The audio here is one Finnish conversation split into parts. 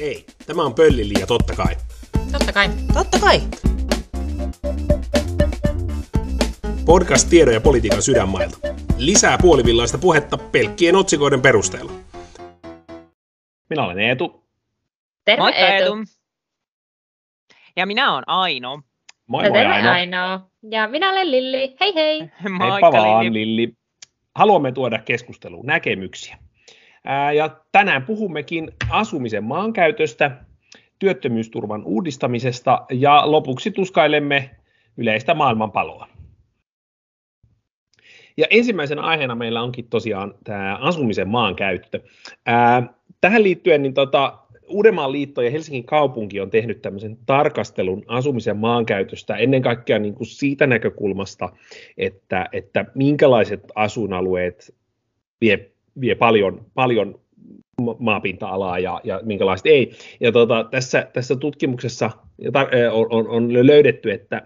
Ei, tämä on Pöllili ja totta kai. Totta kai. Totta kai. Podcast tiedon ja politiikan sydänmailta. Lisää puolivillaista puhetta pelkkien otsikoiden perusteella. Minä olen Eetu. Terve Moikka Eetu. Eetu. Ja minä olen Aino. Moi Ja moi terve Aino. Aino. Ja minä olen Lilli. Hei hei. Heippa Moikka vaan Lilli. Lilli. Haluamme tuoda keskusteluun näkemyksiä. Ja tänään puhummekin asumisen maankäytöstä, työttömyysturvan uudistamisesta ja lopuksi tuskailemme yleistä maailmanpaloa. Ja ensimmäisenä aiheena meillä onkin tosiaan tämä asumisen maankäyttö. Tähän liittyen niin tota, Uudenmaan liitto ja Helsingin kaupunki on tehnyt tämmöisen tarkastelun asumisen maankäytöstä ennen kaikkea niin kuin siitä näkökulmasta, että, että minkälaiset asuinalueet vie, vie paljon, paljon ma- maapinta-alaa ja, ja minkälaiset ei. Ja tota, tässä, tässä tutkimuksessa on, on, on löydetty, että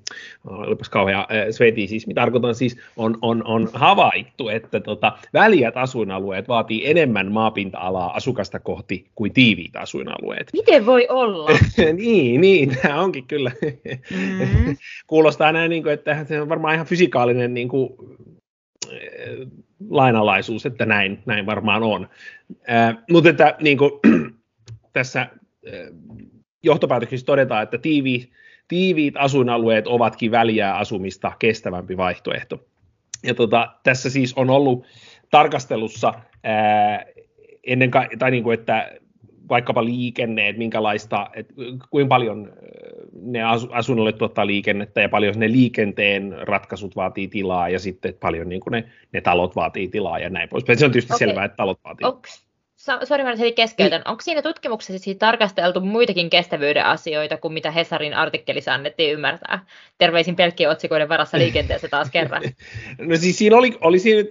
olipas kauhea sveti, siis mitä tarkoitan siis, on, on, on havaittu, että tota, väliät asuinalueet vaatii enemmän maapinta-alaa asukasta kohti kuin tiiviit asuinalueet. Miten voi olla? niin, niin, tämä onkin kyllä. Mm. Kuulostaa näin, niin kuin, että se on varmaan ihan fysikaalinen niin kuin, lainalaisuus, että näin, näin varmaan on. Äh, mutta että niin kuin, tässä äh, johtopäätöksissä todetaan, että tiiviit, tiiviit asuinalueet ovatkin väliä asumista kestävämpi vaihtoehto. Ja tota, tässä siis on ollut tarkastelussa ää, ennen ka- tai niin kuin, että vaikkapa liikenne, että minkälaista, että kuinka paljon ää, ne asu- asunnolleet tuottaa liikennettä ja paljon ne liikenteen ratkaisut vaatii tilaa ja sitten että paljon niin kuin ne, ne talot vaatii tilaa ja näin poispäin. Se on tietysti Okei. selvää, että talot vaatii. Onks, so- sori, mä heti keskeytän. Onko siinä tutkimuksessa siis tarkasteltu muitakin kestävyyden asioita kuin mitä Hesarin artikkelissa annettiin ymmärtää? Terveisin pelkkien otsikoiden varassa liikenteessä taas kerran. No siis siinä oli, oli siinä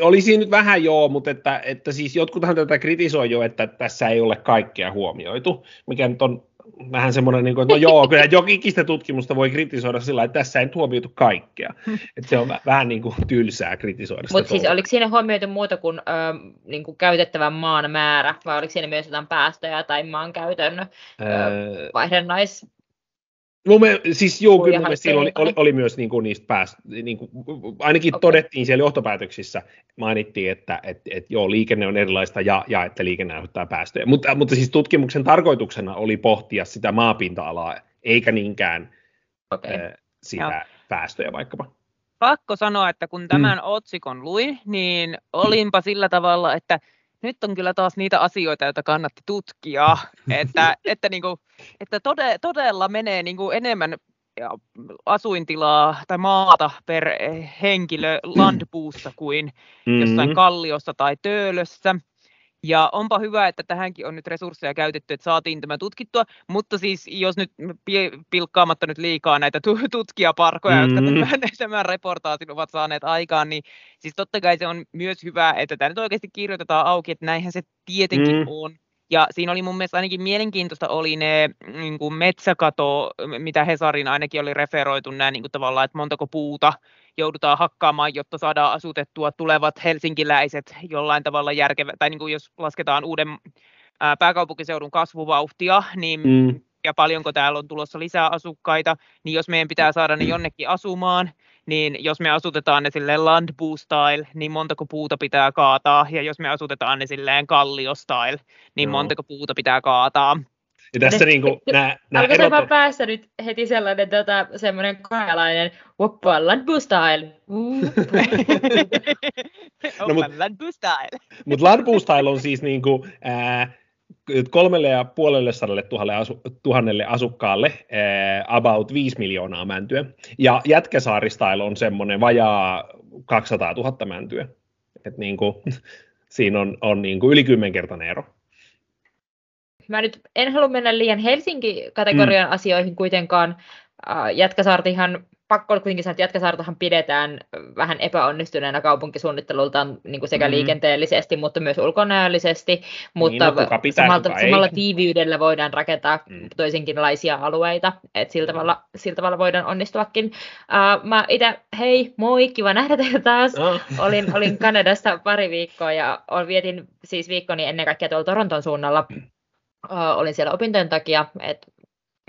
oli siinä nyt vähän joo, mutta että, että siis jotkuthan tätä kritisoi jo, että tässä ei ole kaikkea huomioitu, mikä nyt on vähän semmoinen, niin kuin, että no joo, kyllä jokikistä tutkimusta voi kritisoida sillä että tässä ei nyt huomioitu kaikkea. Että se on vä- vähän niin kuin tylsää kritisoida Mutta siis oliko siinä huomioitu muuta kuin, ö, niin kuin käytettävän maan määrä, vai oliko siinä myös jotain päästöjä tai maankäytön ö, Öö, vaihdannais? Mun mielestä, siis joo, kyllä mun siinä oli, oli, oli myös niin kuin niistä pääst, niin kuin, ainakin okay. todettiin siellä johtopäätöksissä, mainittiin, että et, et, joo, liikenne on erilaista ja, ja että liikenne aiheuttaa päästöjä. Mutta, mutta siis tutkimuksen tarkoituksena oli pohtia sitä maapinta-alaa, eikä niinkään okay. sitä Joo. päästöjä vaikkapa. Pakko sanoa, että kun tämän otsikon luin, niin olinpa sillä tavalla, että nyt on kyllä taas niitä asioita, joita kannatti tutkia, että, että, niinku, että tode, todella menee niinku enemmän ja asuintilaa tai maata per henkilö landpuussa kuin jossain Mhm. kalliossa tai töölössä. Ja onpa hyvä, että tähänkin on nyt resursseja käytetty, että saatiin tämä tutkittua, mutta siis jos nyt pi- pilkkaamatta nyt liikaa näitä tu- tutkijaparkoja, jotka Mm. tämän, tämän reportaasin ovat saaneet aikaan, niin siis totta kai se on myös hyvä, että tämä nyt oikeasti kirjoitetaan auki, että näinhän se tietenkin Mm. on. Ja siinä oli mun mielestä ainakin mielenkiintoista oli ne niin kuin metsäkato, mitä Hesarin ainakin oli referoitu nämä niin kuin tavallaan, että montako puuta joudutaan hakkaamaan, jotta saadaan asutettua tulevat helsinkiläiset jollain tavalla järkevä, tai niin kuin jos lasketaan uuden ää, pääkaupunkiseudun kasvuvauhtia, niin Mm. ja paljonko täällä on tulossa lisää asukkaita, niin jos meidän pitää saada ne jonnekin asumaan, niin jos me asutetaan ne silleen landpuu style, niin montako puuta pitää kaataa, ja jos me asutetaan ne silleen kallio style, niin Joo. montako puuta pitää kaataa. Ja tässä niin kuin, nämä, nämä Alkoi erot vaan on, päässä nyt heti sellainen tota, semmoinen korealainen woppa landboo style. No, mut- landpuu style. Mutta landpuu style on siis niin kuin, ää, kolmelle ja puolelle sadalle tuhannelle, asu, tuhannelle asukkaalle ää, about 5 miljoonaa mäntyä. Ja Jätkäsaari style on semmoinen vajaa 200 000 mäntyä. Et niin kuin, siinä on, on niin kuin yli kymmenkertainen ero. Mä nyt en halua mennä liian Helsinki-kategorian mm. asioihin kuitenkaan. Jätkäsaartihan, pakko kuitenkin sanoa, että Jätkäsaartahan pidetään vähän epäonnistuneena kaupunkisuunnittelultaan niin kuin sekä mm. liikenteellisesti, mutta myös ulkonäöllisesti. Mutta no, kuka pitää, samalla, tiiviydellä voidaan rakentaa Mm. mm. toisenkinlaisia alueita, että sillä tavalla, sillä tavalla voidaan onnistuakin. Uh, mä itse, hei, moi, kiva nähdä teitä taas. Ah. olin, olin Kanadassa pari viikkoa ja vietin siis viikkoni ennen kaikkea tuolla Toronton suunnalla olin siellä opintojen takia, et,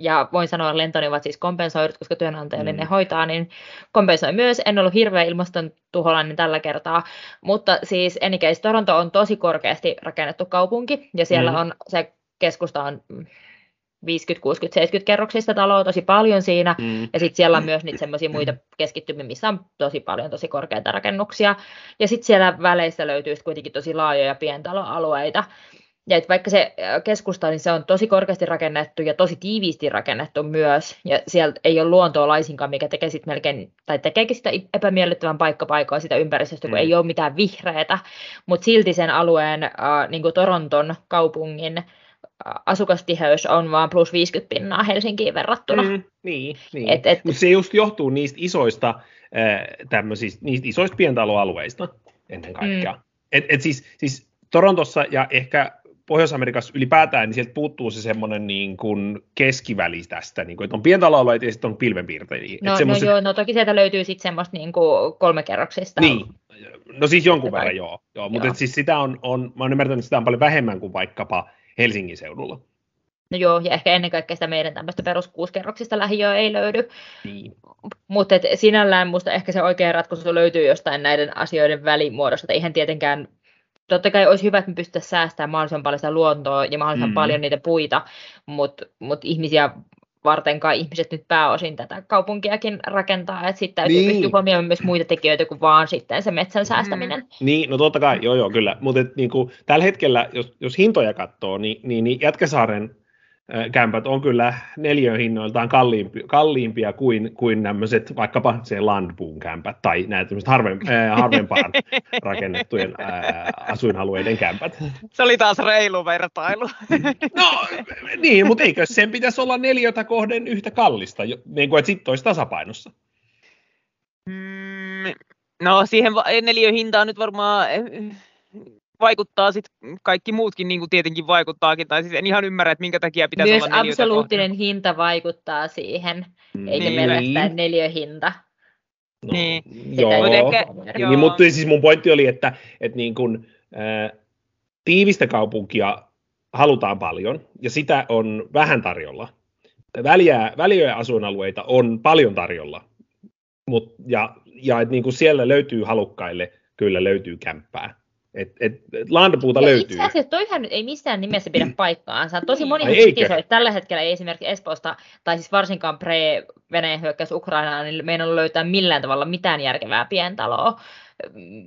ja voin sanoa, että lentoni ovat siis kompensoidut, koska työnantajalle mm. ne hoitaa, niin kompensoi myös. En ollut hirveä ilmaston tuholainen tällä kertaa, mutta siis Anycase Toronto on tosi korkeasti rakennettu kaupunki, ja siellä mm. on se keskusta on 50, 60, 70 kerroksista taloa tosi paljon siinä, mm. ja sitten siellä on myös niitä semmoisia muita keskittymiä, missä on tosi paljon tosi korkeita rakennuksia, ja sitten siellä väleissä löytyy kuitenkin tosi laajoja pientaloalueita, ja että vaikka se keskusta, niin se on tosi korkeasti rakennettu ja tosi tiiviisti rakennettu myös, ja siellä ei ole luontoa laisinkaan, mikä tekee sit melkein, tai tekeekin sitä epämiellyttävän paikkapaikkaa sitä ympäristöstä, kun mm. ei ole mitään vihreätä, mutta silti sen alueen, äh, niin kuin Toronton kaupungin, asukastiheys on vaan plus 50 pinnaa Helsinkiin verrattuna. Mm, niin, niin. Et, et, mutta se just johtuu niistä isoista, äh, niistä isoista pientaloalueista ennen kaikkea. Mm. Et, et siis, siis Torontossa ja ehkä Pohjois-Amerikassa ylipäätään, niin sieltä puuttuu se semmoinen niin kuin keskiväli tästä, niin kuin, että on pientaloalueita ja sitten on pilvenpiirtejä. No, semmoset... no joo, no toki sieltä löytyy sitten semmoista niin kuin kolmekerroksista. Niin, no siis jonkun verran joo, joo mutta joo. siis sitä on, on, mä oon ymmärtänyt, että sitä on paljon vähemmän kuin vaikkapa Helsingin seudulla. No joo, ja ehkä ennen kaikkea sitä meidän tämmöistä perus kuuskerroksista lähiöä ei löydy. Niin. Mutta sinällään musta ehkä se oikea ratkaisu löytyy jostain näiden asioiden välimuodosta. Eihän tietenkään totta kai olisi hyvä, että me pystyttäisiin säästämään mahdollisimman paljon sitä luontoa ja mahdollisimman mm. paljon niitä puita, mutta mut ihmisiä varten kai ihmiset nyt pääosin tätä kaupunkiakin rakentaa, että sitten täytyy niin. pystyä huomioimaan myös muita tekijöitä kuin vaan sitten se metsän säästäminen. Mm. Niin, no totta kai, joo joo kyllä, mutta niin tällä hetkellä, jos, jos hintoja katsoo, niin, niin, niin Jätkäsaaren kämpät on kyllä neliöhinnoiltaan kalliimpia, kalliimpia kuin, kuin nämöiset vaikkapa se Landboon kämpät tai nämä harven, äh, harvempaan rakennettujen äh, asuinalueiden kämpät. Se oli taas reilu vertailu. No niin, mutta eikö sen pitäisi olla neliötä kohden yhtä kallista, niin kuin että sitten olisi tasapainossa? Mm, no siihen neliöhinta on nyt varmaan vaikuttaa sit kaikki muutkin niin kuin tietenkin vaikuttaakin, tai siis en ihan ymmärrä, että minkä takia pitäisi Myös olla absoluuttinen kohden. hinta vaikuttaa siihen, mm. eikä niin. pelkästään neliöhinta. No, niin. Joo, ehkä, joo. Niin, mutta siis mun pointti oli, että, että niin kun, äh, tiivistä kaupunkia halutaan paljon, ja sitä on vähän tarjolla. Väliä, väliöjä asuinalueita on paljon tarjolla, Mut, ja, ja et niin kuin siellä löytyy halukkaille, kyllä löytyy kämppää. Et, et, et laandapuuta ja löytyy. Itse asiassa toihan nyt ei missään nimessä pidä paikkaansa. Tosi moni kritisoi, tällä hetkellä ei esimerkiksi Espoosta, tai siis varsinkaan pre-Venäjän hyökkäys Ukrainaan, niin meidän on löytää millään tavalla mitään järkevää pientaloa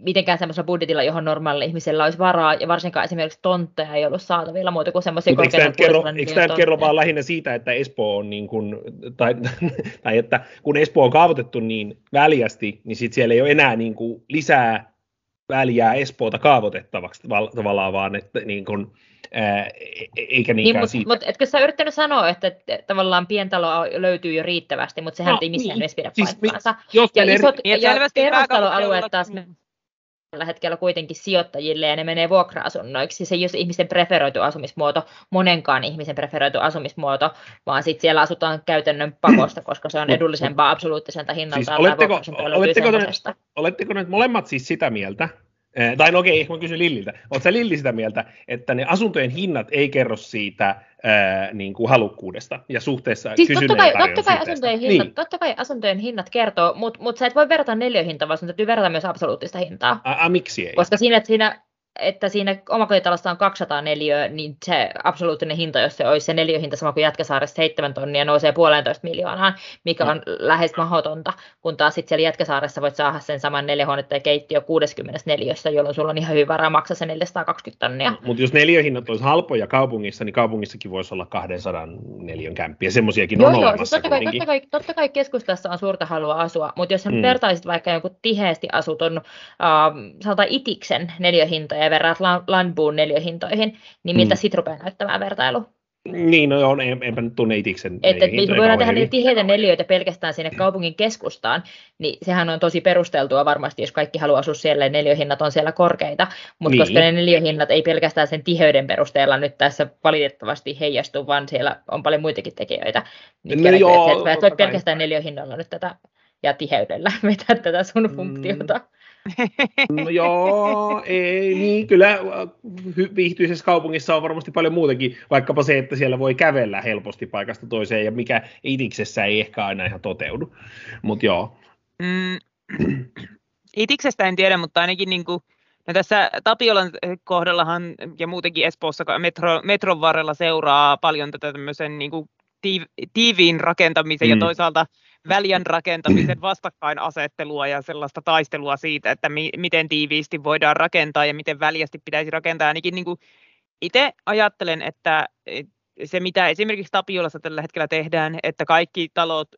mitenkään semmoisella budjetilla, johon normaalilla ihmisellä olisi varaa, ja varsinkaan esimerkiksi tontteja ei ollut saatavilla muuta kuin semmoisia korkeita Eikö kerro, eikö tämä kerro vaan lähinnä siitä, että Espoo on niin kuin, tai, tai että kun Espoo on kaavoitettu niin väljästi, niin sitten siellä ei ole enää niin kuin lisää väliä Espoota kaavoitettavaksi tavallaan, vaan että niin kuin, ää, e-, eikä niinkään niin, siitä. Mutta etkö sä yrittänyt sanoa, että, että tavallaan pientalo löytyy jo riittävästi, mutta sehän no, ei missään niin, nimessä pidä siis, paikkaansa. Jos ja isot ja kerrostaloalueet taas, tällä hetkellä kuitenkin sijoittajille ja ne menee vuokra-asunnoiksi. Se ei ole ihmisten preferoitu asumismuoto, monenkaan ihmisen preferoitu asumismuoto, vaan sitten siellä asutaan käytännön pakosta, koska se on edullisempaa absoluuttiselta hinnalta. Siis oletteko, oletteko, ne, oletteko ne molemmat siis sitä mieltä, tai no okei, mä kysyn Lilliltä. Oletko sä Lilli sitä mieltä, että ne asuntojen hinnat ei kerro siitä ää, niin kuin halukkuudesta ja suhteessa siis totta kai, totta kai, asuntojen hinnat, niin. totta kai asuntojen hinnat kertoo, mutta mut sä et voi verrata neljöhintaa, vaan sun täytyy verrata myös absoluuttista hintaa. A, a miksi ei? Koska siinä, että siinä että siinä omakotitalossa on 200 neliöä, niin se absoluuttinen hinta, jos se olisi se neliöhinta sama kuin Jätkäsaaressa 7 tonnia, nousee puolentoista miljoonaan, mikä on mm. lähes mahdotonta, kun taas sitten siellä Jätkäsaaressa voit saada sen saman neljähuonetta ja keittiö 64, jolloin sulla on ihan hyvä varaa maksaa se 420 tonnia. Mutta jos neliöhinnat olisi halpoja kaupungissa, niin kaupungissakin voisi olla 200 neliön kämppiä, semmoisiakin on joo, olemassa. Siis totta, kai, totta, kai, totta kai keskustassa on suurta halua asua, mutta jos mm. vertaisit vaikka jonkun tiheästi asutun, uh, sanotaan Itiksen neliöhintoja, ja verraat Landboon neljöhintoihin, niin miltä mm. sit rupeaa näyttämään vertailu? Niin, no on, en, enpä nyt tunne itiksen. Että me voidaan tehdä niitä tiheitä neljöitä pelkästään sinne kaupungin keskustaan, niin sehän on tosi perusteltua varmasti, jos kaikki haluaa asua siellä ja neljöhinnat on siellä korkeita, mutta niin. koska ne neljöhinnat ei pelkästään sen tiheyden perusteella nyt tässä valitettavasti heijastu, vaan siellä on paljon muitakin tekijöitä. Niin no, joo, että et voi pelkästään neljöhinnalla nyt tätä ja tiheydellä vetää tätä sun mm. funktiota. No joo, ei, niin kyllä äh, viihtyisessä kaupungissa on varmasti paljon muutakin, vaikkapa se, että siellä voi kävellä helposti paikasta toiseen, ja mikä itiksessä ei ehkä aina ihan toteudu, mutta joo. Mm, itiksestä en tiedä, mutta ainakin niin kuin, no tässä Tapiolan kohdallahan ja muutenkin Espoossa metro, metron varrella seuraa paljon tätä tämmöisen niin kuin tiiviin rakentamisen mm. ja toisaalta väljän rakentamisen vastakkainasettelua ja sellaista taistelua siitä, että mi- miten tiiviisti voidaan rakentaa ja miten väljästi pitäisi rakentaa. Ainakin niin kuin itse ajattelen, että se mitä esimerkiksi Tapiolassa tällä hetkellä tehdään, että kaikki talot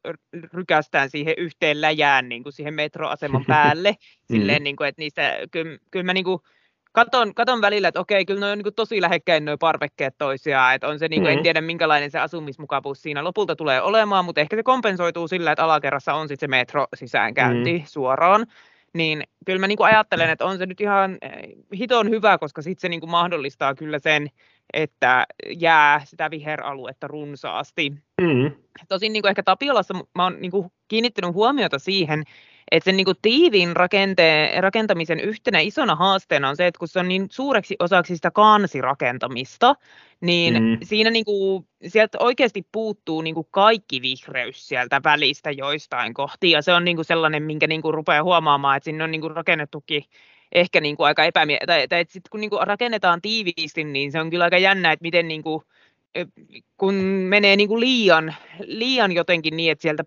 rykästään siihen yhteen läjään niin kuin siihen metroaseman päälle, mm. silleen, niin kuin, että niistä, kyllä, kyllä mä niin kuin, katon, katon välillä, että okei, kyllä ne on niin tosi lähekkäin nuo parvekkeet toisiaan, että on se, niin kuin, mm-hmm. en tiedä minkälainen se asumismukavuus siinä lopulta tulee olemaan, mutta ehkä se kompensoituu sillä, että alakerrassa on sitten se metro sisäänkäynti mm-hmm. suoraan, niin kyllä mä niin kuin ajattelen, että on se nyt ihan eh, hiton hyvä, koska sitten se niin kuin mahdollistaa kyllä sen, että jää sitä viheraluetta runsaasti. Mm. Tosin niin kuin ehkä Tapiolassa mä oon niin kuin kiinnittänyt huomiota siihen, että sen niin kuin tiiviin rakenteen, rakentamisen yhtenä isona haasteena on se, että kun se on niin suureksi osaksi sitä kansirakentamista, niin mm. siinä niin kuin, sieltä oikeasti puuttuu niin kuin kaikki vihreys sieltä välistä joistain kohti, ja se on niin kuin sellainen, minkä niin kuin rupeaa huomaamaan, että sinne on niin kuin rakennettukin ehkä niin kuin aika epämie- tai, tai että sit kun niin kuin rakennetaan tiiviisti, niin se on kyllä aika jännä, että miten niin kuin, kun menee niin kuin liian, liian jotenkin niin, että sieltä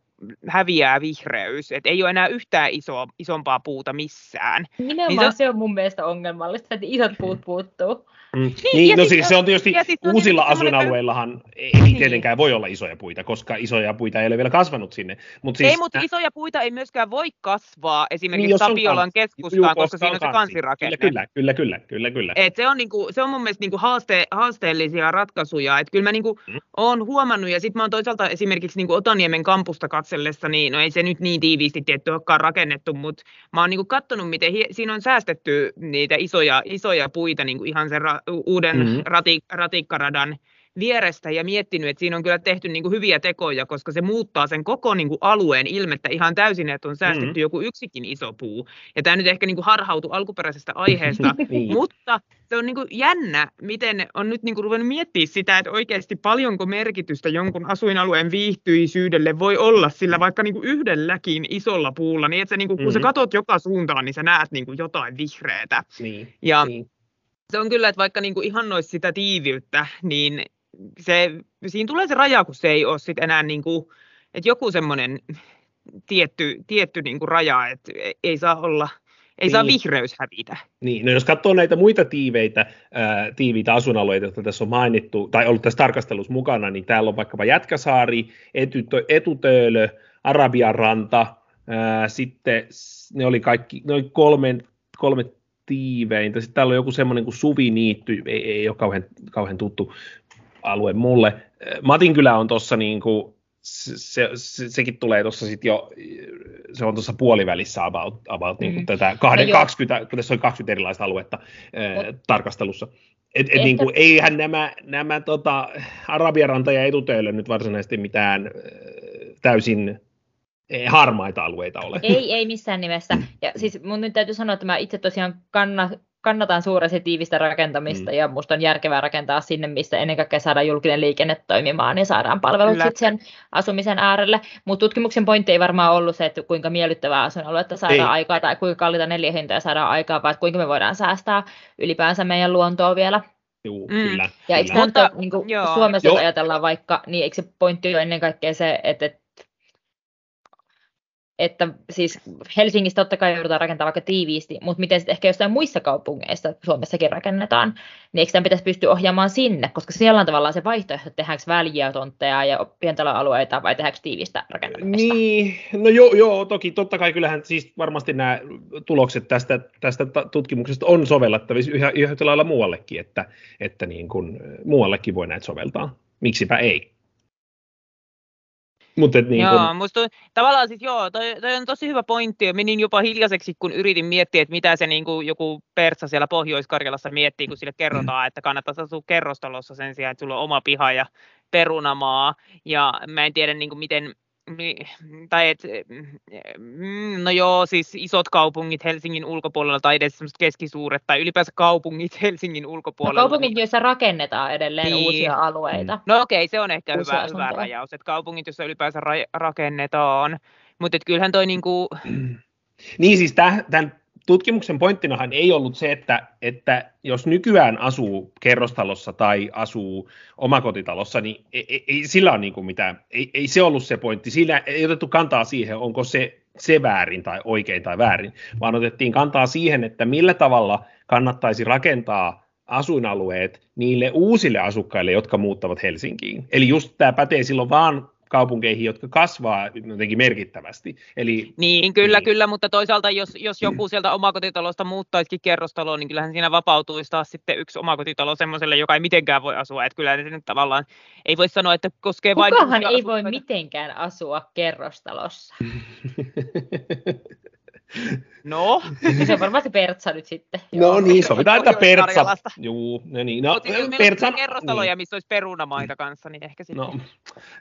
häviää vihreys, että ei ole enää yhtään iso, isompaa puuta missään. Nimenomaan niin se, se on mun mielestä ongelmallista, että isot puut puuttuu. Mm. Niin, niin no siis se on tietysti siis uusilla asuinalueillahan ei niin. tietenkään voi olla isoja puita, koska isoja puita ei ole vielä kasvanut sinne. Mut siis, ei, mutta äh, isoja puita ei myöskään voi kasvaa esimerkiksi niin, Tapiolan keskustaan, juu, koska siinä on se kansirakenne. Kyllä, kyllä, kyllä, kyllä, kyllä. Et se, on niinku, se on mun mielestä niinku haaste, haasteellisia ratkaisuja. Et kyllä mä niinku mm. oon huomannut, ja sitten mä oon toisaalta esimerkiksi niinku Otaniemen kampusta katsellessa, niin no ei se nyt niin tiiviisti tietty olekaan rakennettu, mutta mä oon niinku katsonut, miten hi- siinä on säästetty niitä isoja, isoja puita niinku ihan sen ra- uuden mm-hmm. ratik- ratikkaradan vierestä ja miettinyt, että siinä on kyllä tehty niin kuin hyviä tekoja, koska se muuttaa sen koko niin kuin alueen ilmettä ihan täysin, että on säästetty mm-hmm. joku yksikin iso puu. Ja tämä nyt ehkä niin kuin harhautu alkuperäisestä aiheesta, niin. mutta se on niin kuin jännä, miten on nyt niin kuin ruvennut miettiä sitä, että oikeasti paljonko merkitystä jonkun asuinalueen viihtyisyydelle voi olla sillä vaikka niin kuin yhdelläkin isolla puulla, niin että se, niin kuin, kun mm-hmm. sä katot joka suuntaan, niin sä näet niin kuin jotain vihreätä. Niin. Ja niin se on kyllä, että vaikka niin kuin ihannoisi sitä tiiviyttä, niin se, siinä tulee se raja, kun se ei ole sit enää niin kuin, että joku semmoinen tietty, tietty niin kuin raja, että ei saa olla, ei niin. saa vihreys hävitä. Niin, no jos katsoo näitä muita tiiveitä, ää, tiiviitä asuinalueita, joita tässä on mainittu, tai ollut tässä tarkastelussa mukana, niin täällä on vaikkapa Jätkäsaari, Etutö, Etutöölö, Arabian ranta, ää, sitten ne oli kaikki, ne oli kolme, kolme tiiveintä. Sitten täällä on joku semmoinen kuin Suvi-niitty, ei, ei ole kauhean, kauhean tuttu alue mulle. Matin kylä on tuossa niin kuin, se, se, sekin tulee tuossa sitten jo, se on tuossa puolivälissä about, about mm-hmm. niin kuin tätä kahden, no 20, kun tässä on 20 erilaista aluetta ää, tarkastelussa. Et, et niin kuin, eihän nämä, nämä tota, Arabiaranta ja Etutöille nyt varsinaisesti mitään ää, täysin harmaita alueita ole. Ei, ei missään nimessä. Ja siis mun nyt täytyy sanoa, että mä itse tosiaan kanna, kannatan suuresti tiivistä rakentamista mm. ja musta on järkevää rakentaa sinne, missä ennen kaikkea saadaan julkinen liikenne toimimaan ja saadaan palvelut sitten sen asumisen äärelle. Mutta tutkimuksen pointti ei varmaan ollut se, että kuinka miellyttävää asuinaluetta saadaan ei. aikaa tai kuinka kalliita neliöhintoja saadaan aikaa, vaan kuinka me voidaan säästää ylipäänsä meidän luontoa vielä. Joo, mm. kyllä. Ja eikö Mutta, niin kuin Suomessa joo. ajatellaan vaikka, niin eikö se pointti ole ennen kaikkea se, että, että että siis Helsingissä totta kai joudutaan rakentamaan vaikka tiiviisti, mutta miten sitten ehkä jossain muissa kaupungeissa Suomessakin rakennetaan, niin eikö tämän pitäisi pystyä ohjaamaan sinne, koska siellä on tavallaan se vaihtoehto, että tehdäänkö väliä tontteja ja pientaloalueita vai tehdäänkö tiivistä rakentamista? Niin, no joo, joo, toki totta kai kyllähän siis varmasti nämä tulokset tästä, tästä tutkimuksesta on sovellettavissa yhä, yhä lailla muuallekin, että, että niin kuin, muuallekin voi näitä soveltaa. Miksipä ei? Mutta niin joo, kun... musta tavallaan siis joo, toi, toi, on tosi hyvä pointti. Menin jopa hiljaiseksi, kun yritin miettiä, että mitä se niin kuin joku persa siellä Pohjois-Karjalassa miettii, kun sille kerrotaan, että kannattaisi asua kerrostalossa sen sijaan, että sulla on oma piha ja perunamaa. Ja mä en tiedä, niin kuin miten, tai et, mm, no joo, siis isot kaupungit Helsingin ulkopuolella tai edes semmoiset keskisuuret tai ylipäänsä kaupungit Helsingin No, ulkopuolella. kaupungit, joissa rakennetaan edelleen Niin. uusia alueita. No okei, se on ehkä Uusia hyvä, hyvä rajaus, että kaupungit, joissa ylipäänsä ra- rakennetaan. Mutta kyllähän toi niinku, Niin siis tämän tutkimuksen pointtinahan ei ollut se, että, että jos nykyään asuu kerrostalossa tai asuu omakotitalossa, niin ei, ei, ei sillä ole niin kuin mitään, ei, ei se ollut se pointti. Siinä ei otettu kantaa siihen, onko se, se väärin tai oikein tai väärin, vaan otettiin kantaa siihen, että millä tavalla kannattaisi rakentaa asuinalueet niille uusille asukkaille, jotka muuttavat Helsinkiin. Eli just tämä pätee silloin vaan kaupunkeihin, jotka kasvaa jotenkin merkittävästi. Eli niin kyllä, Niin. kyllä, mutta toisaalta jos, jos joku sieltä omakotitalosta muuttaisikin kerrostaloon, niin kyllähän siinä vapautuisi taas sitten yksi omakotitalo semmoiselle, joka ei mitenkään voi asua. Että kyllä se nyt tavallaan, ei voi sanoa, että koskee vain Kukahan ei voi asukkaita. mitenkään asua kerrostalossa. No, Ja se on varmasti Pertsa nyt sitten. No niin, sovitaan, että Pertsa. Juu, no niin. No, mutta jos meillä Pertsa, on kerrostaloja, missä olisi perunamaita kanssa, niin ehkä sitten No,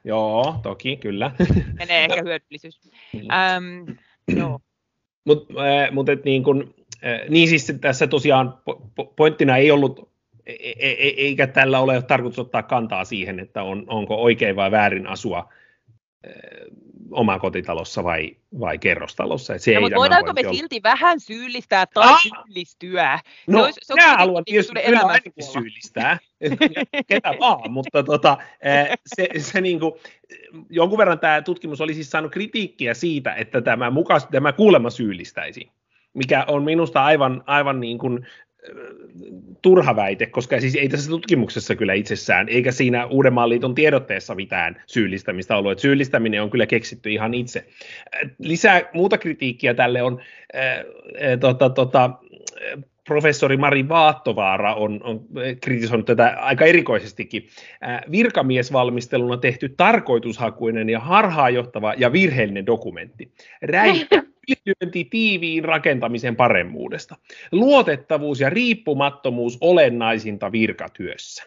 joo, toki, kyllä. menee ehkä hyödyllisyys. Niin. Ähm, joo. Mutta äh, mut et niin, kun, äh, niin siis tässä tosiaan po- po- pointtina ei ollut, e- e- e- eikä tällä ole tarkoitus ottaa kantaa siihen, että on, onko oikein vai väärin asua äh, omakotitalossa vai, vai kerrostalossa. Et se No, ei voidaanko me silti vähän syyllistää tai Ah! syyllistyä? No, Se olisi- se minä haluan tietysti kyllä ainakin syyllistää, ketä vaan, mutta tota, eh, se, se niin kuin, jonkun verran tämä tutkimus oli siis saanut kritiikkiä siitä, että tämä, muka, tämä kuulema syyllistäisi, mikä on minusta aivan, aivan niin kuin, turha väite, koska siis ei tässä tutkimuksessa kyllä itsessään, eikä siinä Uudenmaan liiton tiedotteessa mitään syyllistämistä ollut, että syyllistäminen on kyllä keksitty ihan itse. Eh, Lisää muuta kritiikkiä tälle on äh, äh, tota, tota, äh, professori Mari Vaattovaara on, on kritisoinut tätä aika erikoisestikin. Äh, Virkamiesvalmisteluna tehty tarkoitushakuinen ja harhaanjohtava ja virheellinen dokumentti. Räikkä ylilyönti tiiviin rakentamisen paremmuudesta. Luotettavuus ja riippumattomuus olennaisinta virkatyössä.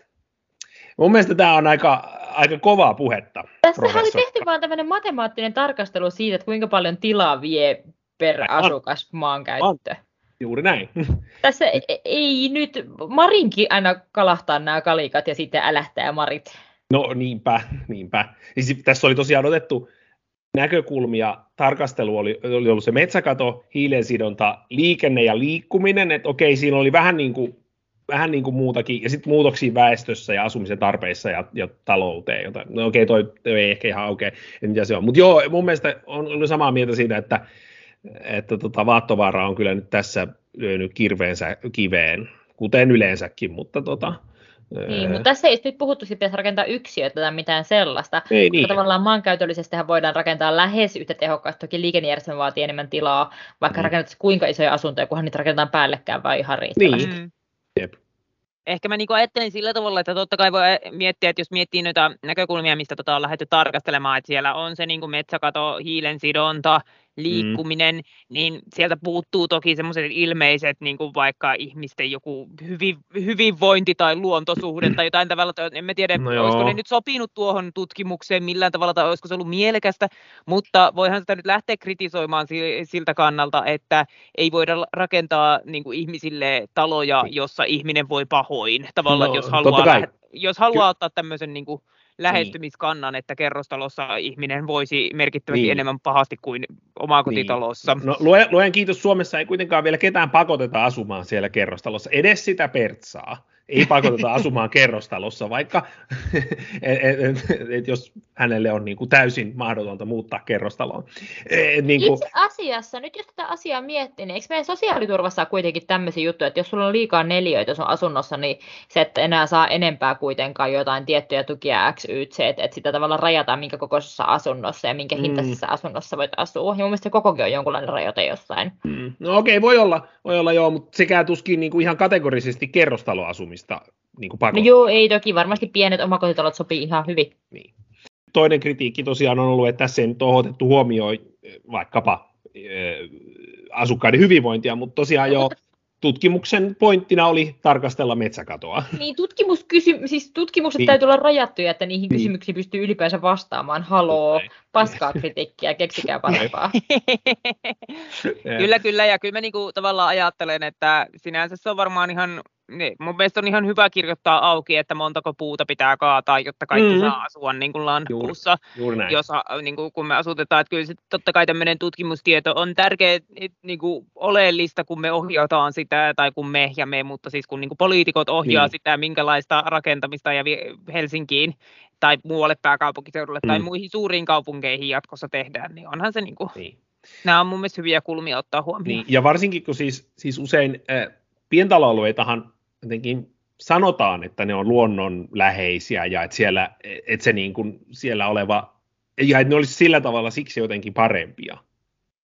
Mun mielestä tämä on aika, aika kovaa puhetta. Tässä oli tehty vaan tämmöinen matemaattinen tarkastelu siitä, että kuinka paljon tilaa vie per asukas maankäyttö. Juuri näin. Tässä ei, ei nyt Marinkin aina kalahtaa nämä kalikat ja sitten älähtää Marit. No niinpä, niinpä. Niin sit tässä oli tosiaan otettu näkökulmia, tarkastelu oli, oli ollut se metsäkato, hiilensidonta, liikenne ja liikkuminen, että okei, siinä oli vähän niin kuin, vähän niin kuin muutakin, ja sitten muutoksia väestössä ja asumisen tarpeissa ja, ja talouteen, jota, no okei, toi, toi ei ehkä ihan oikein, okay, mitä se on. Mutta joo, mun mielestä on, on samaa mieltä siitä, että, että tota, Vaattovaara on kyllä nyt tässä lyönyt kirveensä kiveen, kuten yleensäkin, mutta tota, Niin, mutta tässä ei nyt puhuttu, että pitäisi rakentaa yksiöitä tai mitään sellaista. ei Niin. Tavallaan maankäytöllisestihän voidaan rakentaa lähes yhtä tehokkaasti. Toki liikennejärjestelmä vaatii enemmän tilaa, vaikka Mm. rakennettaisiin kuinka isoja asuntoja, kunhan niitä rakennetaan päällekkäin vai ihan riittävästi. Niin. Mm. Jep. Ehkä mä niinku ajattelin sillä tavalla, että totta kai voi miettiä, että jos miettii noita näkökulmia, mistä tota on lähdetty tarkastelemaan, että siellä on se niinku metsäkato, hiilensidonta, liikkuminen, mm. niin sieltä puuttuu toki semmoiset ilmeiset, niin kuin vaikka ihmisten joku hyvi, hyvinvointi tai luontosuhde tai jotain tavalla, en mä tiedä, No joo. olisiko ne nyt sopinut tuohon tutkimukseen millään tavalla tai olisiko se ollut mielekästä, mutta voihan sitä nyt lähteä kritisoimaan si- siltä kannalta, että ei voida rakentaa niin kuin ihmisille taloja, jossa ihminen voi pahoin. Tavallaan, No, jos haluaa, jos haluaa ottaa tämmöisen niin kuin lähestymiskannan, että kerrostalossa ihminen voisi merkittävästi Niin. niin. enemmän pahasti kuin omakotitalossa. No, luen, luen kiitos, Suomessa ei kuitenkaan vielä ketään pakoteta asumaan siellä kerrostalossa, edes sitä pertsaa. Ei pakoteta asumaan kerrostalossa, vaikka et, et, et, et, jos hänelle on niin kuin täysin mahdotonta muuttaa kerrostaloon. Et, niin kuin, Itse asiassa, nyt jos tätä asiaa miettii, niin eikö meidän sosiaaliturvassa ole kuitenkin tämmöisiä juttuja, että jos sulla on liikaa neliöitä sun asunnossa, niin se, että enää saa enempää kuitenkaan jotain tiettyjä tukia X, Y, Z, että sitä tavallaan rajataan, minkä kokoisessa asunnossa ja minkä Mm. hintaisessa asunnossa voit asua. Ja mun mielestä se kokokin on jonkunlainen rajoite jossain. mm, no okei, voi olla, voi olla joo, mutta sekään tuskin niin kuin ihan kategorisesti kerrostaloasumista niin kuin No joo, ei toki, varmasti pienet omakotitalot sopii ihan hyvin. Niin. Toinen kritiikki tosiaan on ollut, että tässä ei nyt ole otettu huomioon eh, vaikkapa eh, asukkaiden hyvinvointia, mutta tosiaan jo tutkimuksen pointtina oli tarkastella metsäkatoa. Niin tutkimuskysy- siis tutkimukset Niin. täytyy olla rajattuja, että niihin Niin. niin. kysymyksiin pystyy ylipäänsä vastaamaan. Haloo. Paskaa kritiikkiä, keksikää parempaa. kyllä, kyllä, ja kyllä mä niinku tavallaan ajattelen, että sinänsä se on varmaan ihan niin, mun mielestä on ihan hyvä kirjoittaa auki, että montako puuta pitää kaataa, jotta kaikki mm. saa asua niin kuin landpuussa. Juuri, juuri jos, niin kuin, kun me asutetaan, että kyllä sit, totta kai tämmöinen tutkimustieto on tärkeä, niin kuin, oleellista, kun me ohjataan sitä, tai kun me ja me, mutta siis kun niin kuin poliitikot ohjaa niin. sitä, minkälaista rakentamista ja Helsinkiin tai muualle pääkaupunkiseudulle mm. tai muihin suuriin kaupunkeihin jatkossa tehdään, niin onhan se niin kuin, niin. nämä on mun mielestä hyviä kulmia ottaa huomioon. Niin. Ja varsinkin, kun siis, siis usein äh, pientaloalueitahan jotenkin sanotaan, että ne on luonnonläheisiä ja että, siellä, että se niin kuin siellä oleva, ja että ne olisi sillä tavalla siksi jotenkin parempia.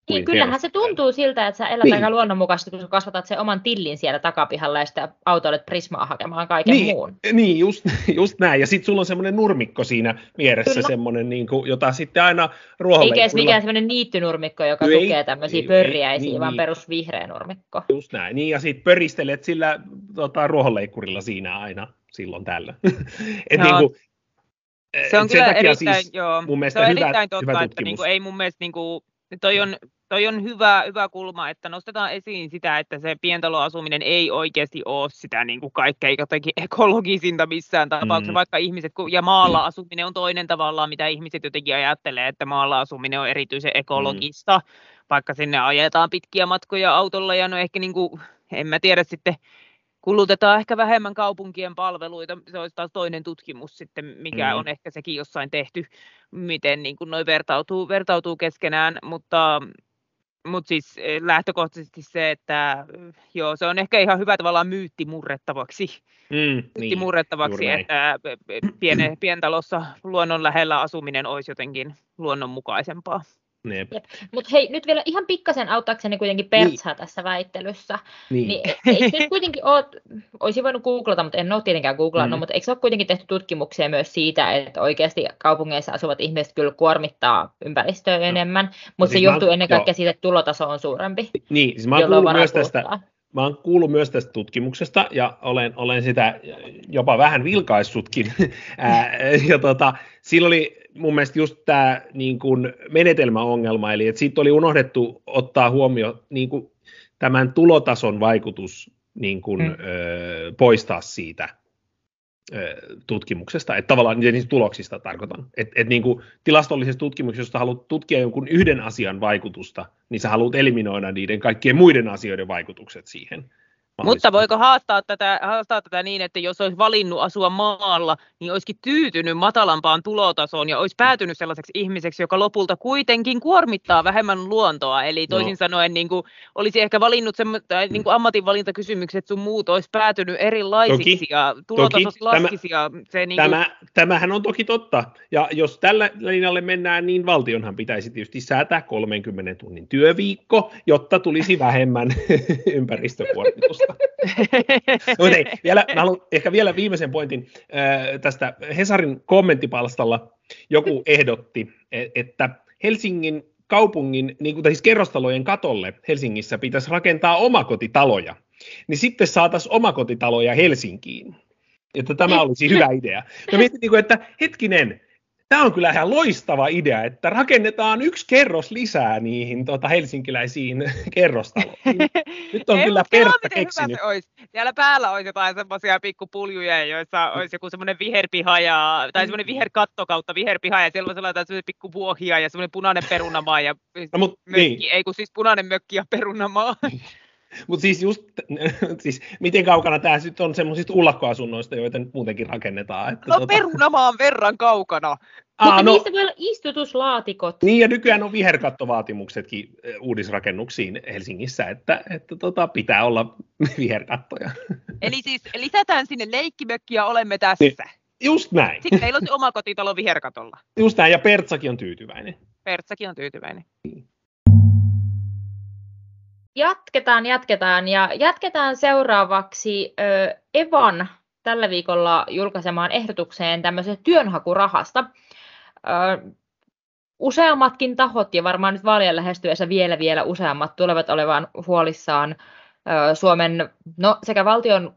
Niin, kyllähän se tuntuu siltä, että sä elät niin. aika luonnonmukaisesti, kun sä kasvatat sen oman tillin siellä takapihalla ja sitten autoilet Prismaa hakemaan kaiken niin, muun. Niin, just, just näin. Ja sitten sulla on semmoinen nurmikko siinä vieressä, Kyllä. semmoinen, niin kuin, jota sitten aina ruohonleikkurilla... Eikä mikään semmoinen niittynurmikko, joka ei, tukee tämmöisiä pörriäisiä, niin, vaan niin. perus vihreä nurmikko. Just näin. Niin, ja sitten pöristelet sillä tota, ruohonleikkurilla siinä aina silloin tällä. Et no. niin kuin, se on kyllä erittäin, siis joo, se on hyvä, erittäin totta, hyvä että niin kuin, ei mun mielestä niin kuin, toi on toi on hyvä, hyvä kulma, että nostetaan esiin sitä, että se pientaloasuminen ei oikeasti ole sitä niin kuin kaikkein jotenkin ekologisinta missään tapauksessa, mm. vaikka ihmiset, ja maalla asuminen on toinen tavallaan, mitä ihmiset jotenkin ajattelee, että maalla asuminen on erityisen ekologista, mm. vaikka sinne ajetaan pitkiä matkoja autolla, ja no ehkä niin kuin, en mä tiedä sitten, kulutetaan ehkä vähemmän kaupunkien palveluita. Se olisi taas toinen tutkimus sitten, mikä mm. on ehkä sekin jossain tehty, miten niin kuin noi vertautuu, vertautuu keskenään, mutta mutta siis eh, lähtökohtaisesti se, että joo, se on ehkä ihan hyvä tavallaan myytti murrettavaksi. Mm, myytti niin, murrettavaksi, että piene, pientalossa luonnon lähellä asuminen olisi jotenkin luonnonmukaisempaa. Mutta hei, nyt vielä ihan pikkasen auttaakseni kuitenkin Pertsaa niin. tässä väittelyssä. Niin. niin eikö nyt kuitenkin ole, olisin voinut googlata, mutta en ole tietenkään googlannut, mm. mutta eikö ole kuitenkin tehty tutkimuksia myös siitä, että oikeasti kaupungeissa asuvat ihmiset kyllä kuormittaa ympäristöä no. enemmän, mutta no, siis se johtuu ennen kaikkea joo. siitä, että tulotaso on suurempi. Niin, siis mä oon kuullut myös tästä, mä oon kuullut myös tästä tutkimuksesta ja olen, olen sitä jopa vähän vilkaissutkin. ja tota, sillä oli mun mielestä just tämä niin kuin menetelmäongelma, eli että siitä oli unohdettu ottaa huomioon niin kuin tämän tulotason vaikutus niin kuin, mm. ö, poistaa siitä tutkimuksesta, että tavallaan niistä tuloksista tarkoitan. Että et niin kuin tilastollisessa tutkimuksessa, jos haluat tutkia jonkun yhden asian vaikutusta, niin sä haluat eliminoida niiden kaikkien muiden asioiden vaikutukset siihen. Mutta voiko haastaa tätä, haastaa tätä niin, että jos olisi valinnut asua maalla, niin olisikin tyytynyt matalampaan tulotasoon ja olisi päätynyt sellaiseksi ihmiseksi, joka lopulta kuitenkin kuormittaa vähemmän luontoa. Eli toisin no. sanoen niin kuin, olisi ehkä valinnut semmoista, niin kuin ammatinvalintakysymykset sun muut olisi päätynyt erilaisiksi toki, ja tulotaso laskisi. Tämä, ja se, niin kuin... tämä, tämähän on toki totta. Ja jos tällä linjalle mennään, niin valtionhan pitäisi tietysti säätää 30 tunnin työviikko, jotta tulisi vähemmän ympäristökuormitusta. Mutta ei, vielä, mä haluan ehkä vielä viimeisen pointin äh, tästä Hesarin kommenttipalstalla. Joku ehdotti, e, että Helsingin kaupungin, niin kuin, siis kerrostalojen katolle Helsingissä pitäisi rakentaa omakotitaloja. Niin sitten saataisiin omakotitaloja Helsinkiin. Että tämä olisi hyvä idea. Mä mietin, niin että hetkinen, Tämä on kyllä ihan loistava idea, että rakennetaan yksi kerros lisää niihin tota, helsinkiläisiin kerrostaloihin. Nyt on Ei, kyllä Pertta keksinyt. Se olisi. Siellä päällä olisi jotain semmoisia pikkupuljuja, joissa olisi joku semmoinen viherpiha ja, tai semmoinen viherkatto kautta viherpiha ja siellä on sellainen pikkuvuohia ja semmoinen punainen perunamaa ja no, mut, mökki, niin. ei kun siis punainen mökki ja perunamaa. Mutta siis just, siis miten kaukana tämä sitten on semmoisista ullakkoasunnoista, joita nyt muutenkin rakennetaan? Että no tota... perunamaan verran kaukana. Aa, Mutta no, niistä vielä istutuslaatikot. Niin, ja nykyään on viherkattovaatimuksetkin uudisrakennuksiin Helsingissä, että, että tota, pitää olla viherkattoja. Eli siis lisätään sinne leikkimökki ja olemme tässä. Niin, just näin. Sitten meillä on se oma kotitalo viherkatolla. Just näin, ja Pertsakin on tyytyväinen. Pertsakin on tyytyväinen. Jatketaan, jatketaan ja jatketaan seuraavaksi Evan tällä viikolla julkaisemaan ehdotukseen tämmöisestä työnhakurahasta. Useammatkin tahot ja varmaan nyt vaalien lähestyessä vielä vielä useammat tulevat olevan huolissaan Suomen no, sekä valtion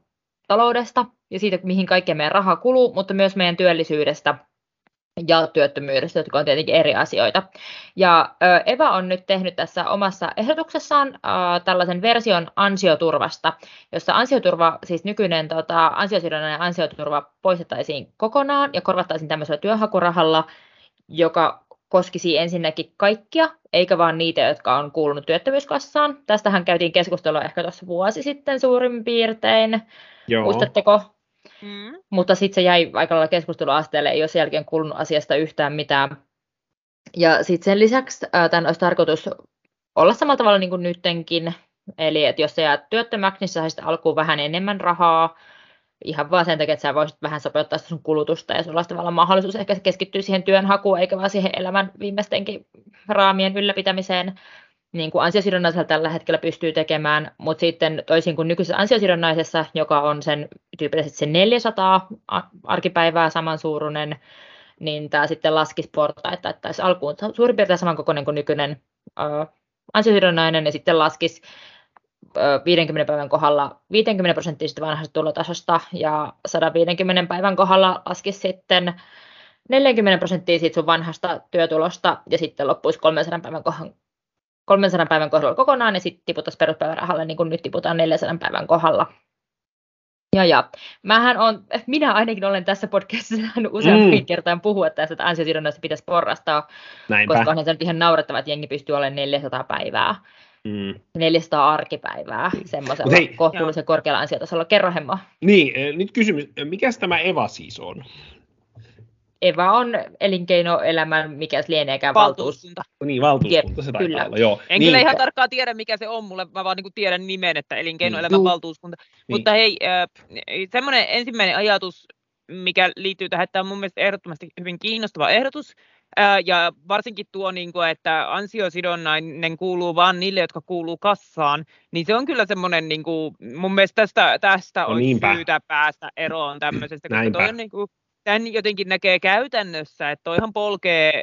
taloudesta ja siitä, mihin kaikkeen meidän raha kuluu, mutta myös meidän työllisyydestä ja työttömyydestä, jotka on tietenkin eri asioita. Ja Eva on nyt tehnyt tässä omassa ehdotuksessaan tällaisen version ansioturvasta, jossa ansioturva, siis nykyinen tota, ansiosidonnainen ansioturva poistettaisiin kokonaan ja korvattaisiin tämmöisellä työnhakurahalla, joka koskisi ensinnäkin kaikkia, eikä vaan niitä, jotka on kuulunut työttömyyskassaan. Tästähän käytiin keskustelua ehkä tuossa vuosi sitten suurin piirtein. Joo. Muistatteko? Mm. Mutta sitten se jäi aika lailla keskusteluasteelle, ei ole sen jälkeen kuulunut asiasta yhtään mitään. Ja sitten sen lisäksi tämän olisi tarkoitus olla samalla tavalla niin kuin nyttenkin, eli että jos sä jäät työttömäksi, niin sä saisit alkuun vähän enemmän rahaa, ihan vaan sen takia, että sä voisit vähän sopeuttaa sun kulutusta ja sulla olisi mahdollisuus ehkä keskittyä siihen työnhakuun eikä vaan siihen elämän viimeistenkin raamien ylläpitämiseen niin kuin ansiosidonnaisella tällä hetkellä pystyy tekemään, mutta sitten toisin kuin nykyisessä ansiosidonnaisessa, joka on sen tyypillisesti sen 400 arkipäivää samansuuruinen, niin tämä sitten laskisi portaita, että olisi alkuun suurin piirtein samankokoinen kuin nykyinen uh, ansiosidonnainen, ja sitten laskisi 50 päivän kohdalla 50 prosenttia vanhasta tulotasosta ja 150 päivän kohdalla laskisi sitten 40 prosenttia siitä sun vanhasta työtulosta ja sitten loppuisi 300 päivän 300 päivän kohdalla kokonaan ja sitten tiputtaisiin peruspäivärahalle niin kuin nyt tiputaan 400 päivän kohdalla. Ja, ja. Mähän on, minä ainakin olen tässä podcastissa useammin mm. kertaan puhua tästä, että ansiosidonnaista pitäisi porrastaa, Näinpä. koska on se nyt ihan naurettava, että jengi pystyy olemaan 400 päivää. Mm. 400 arkipäivää semmoisella hei, kohtuullisen korkealla ansiotasolla. Kerro Hemmo. Niin, eh, nyt kysymys, mikä tämä Eva siis on? Eva on elinkeinoelämän, mikä lieneekään valtuuskunta. Niin, valtuuskunta se kyllä. olla, joo. En niin. kyllä ihan tarkkaan tiedä, mikä se on mulle, mä vaan niin tiedän nimen, että elinkeinoelämän niin. valtuuskunta. Niin. Mutta hei, äh, semmoinen ensimmäinen ajatus, mikä liittyy tähän, että on mun mielestä ehdottomasti hyvin kiinnostava ehdotus, ja varsinkin tuo, niin kuin, että ansiosidonnainen kuuluu vain niille, jotka kuuluu kassaan, niin se on kyllä semmoinen, niin kuin, mun mielestä tästä, tästä no, olisi niinpä. syytä päästä eroon tämmöisestä, koska toi on niin kuin, tämän jotenkin näkee käytännössä, että toihan polkee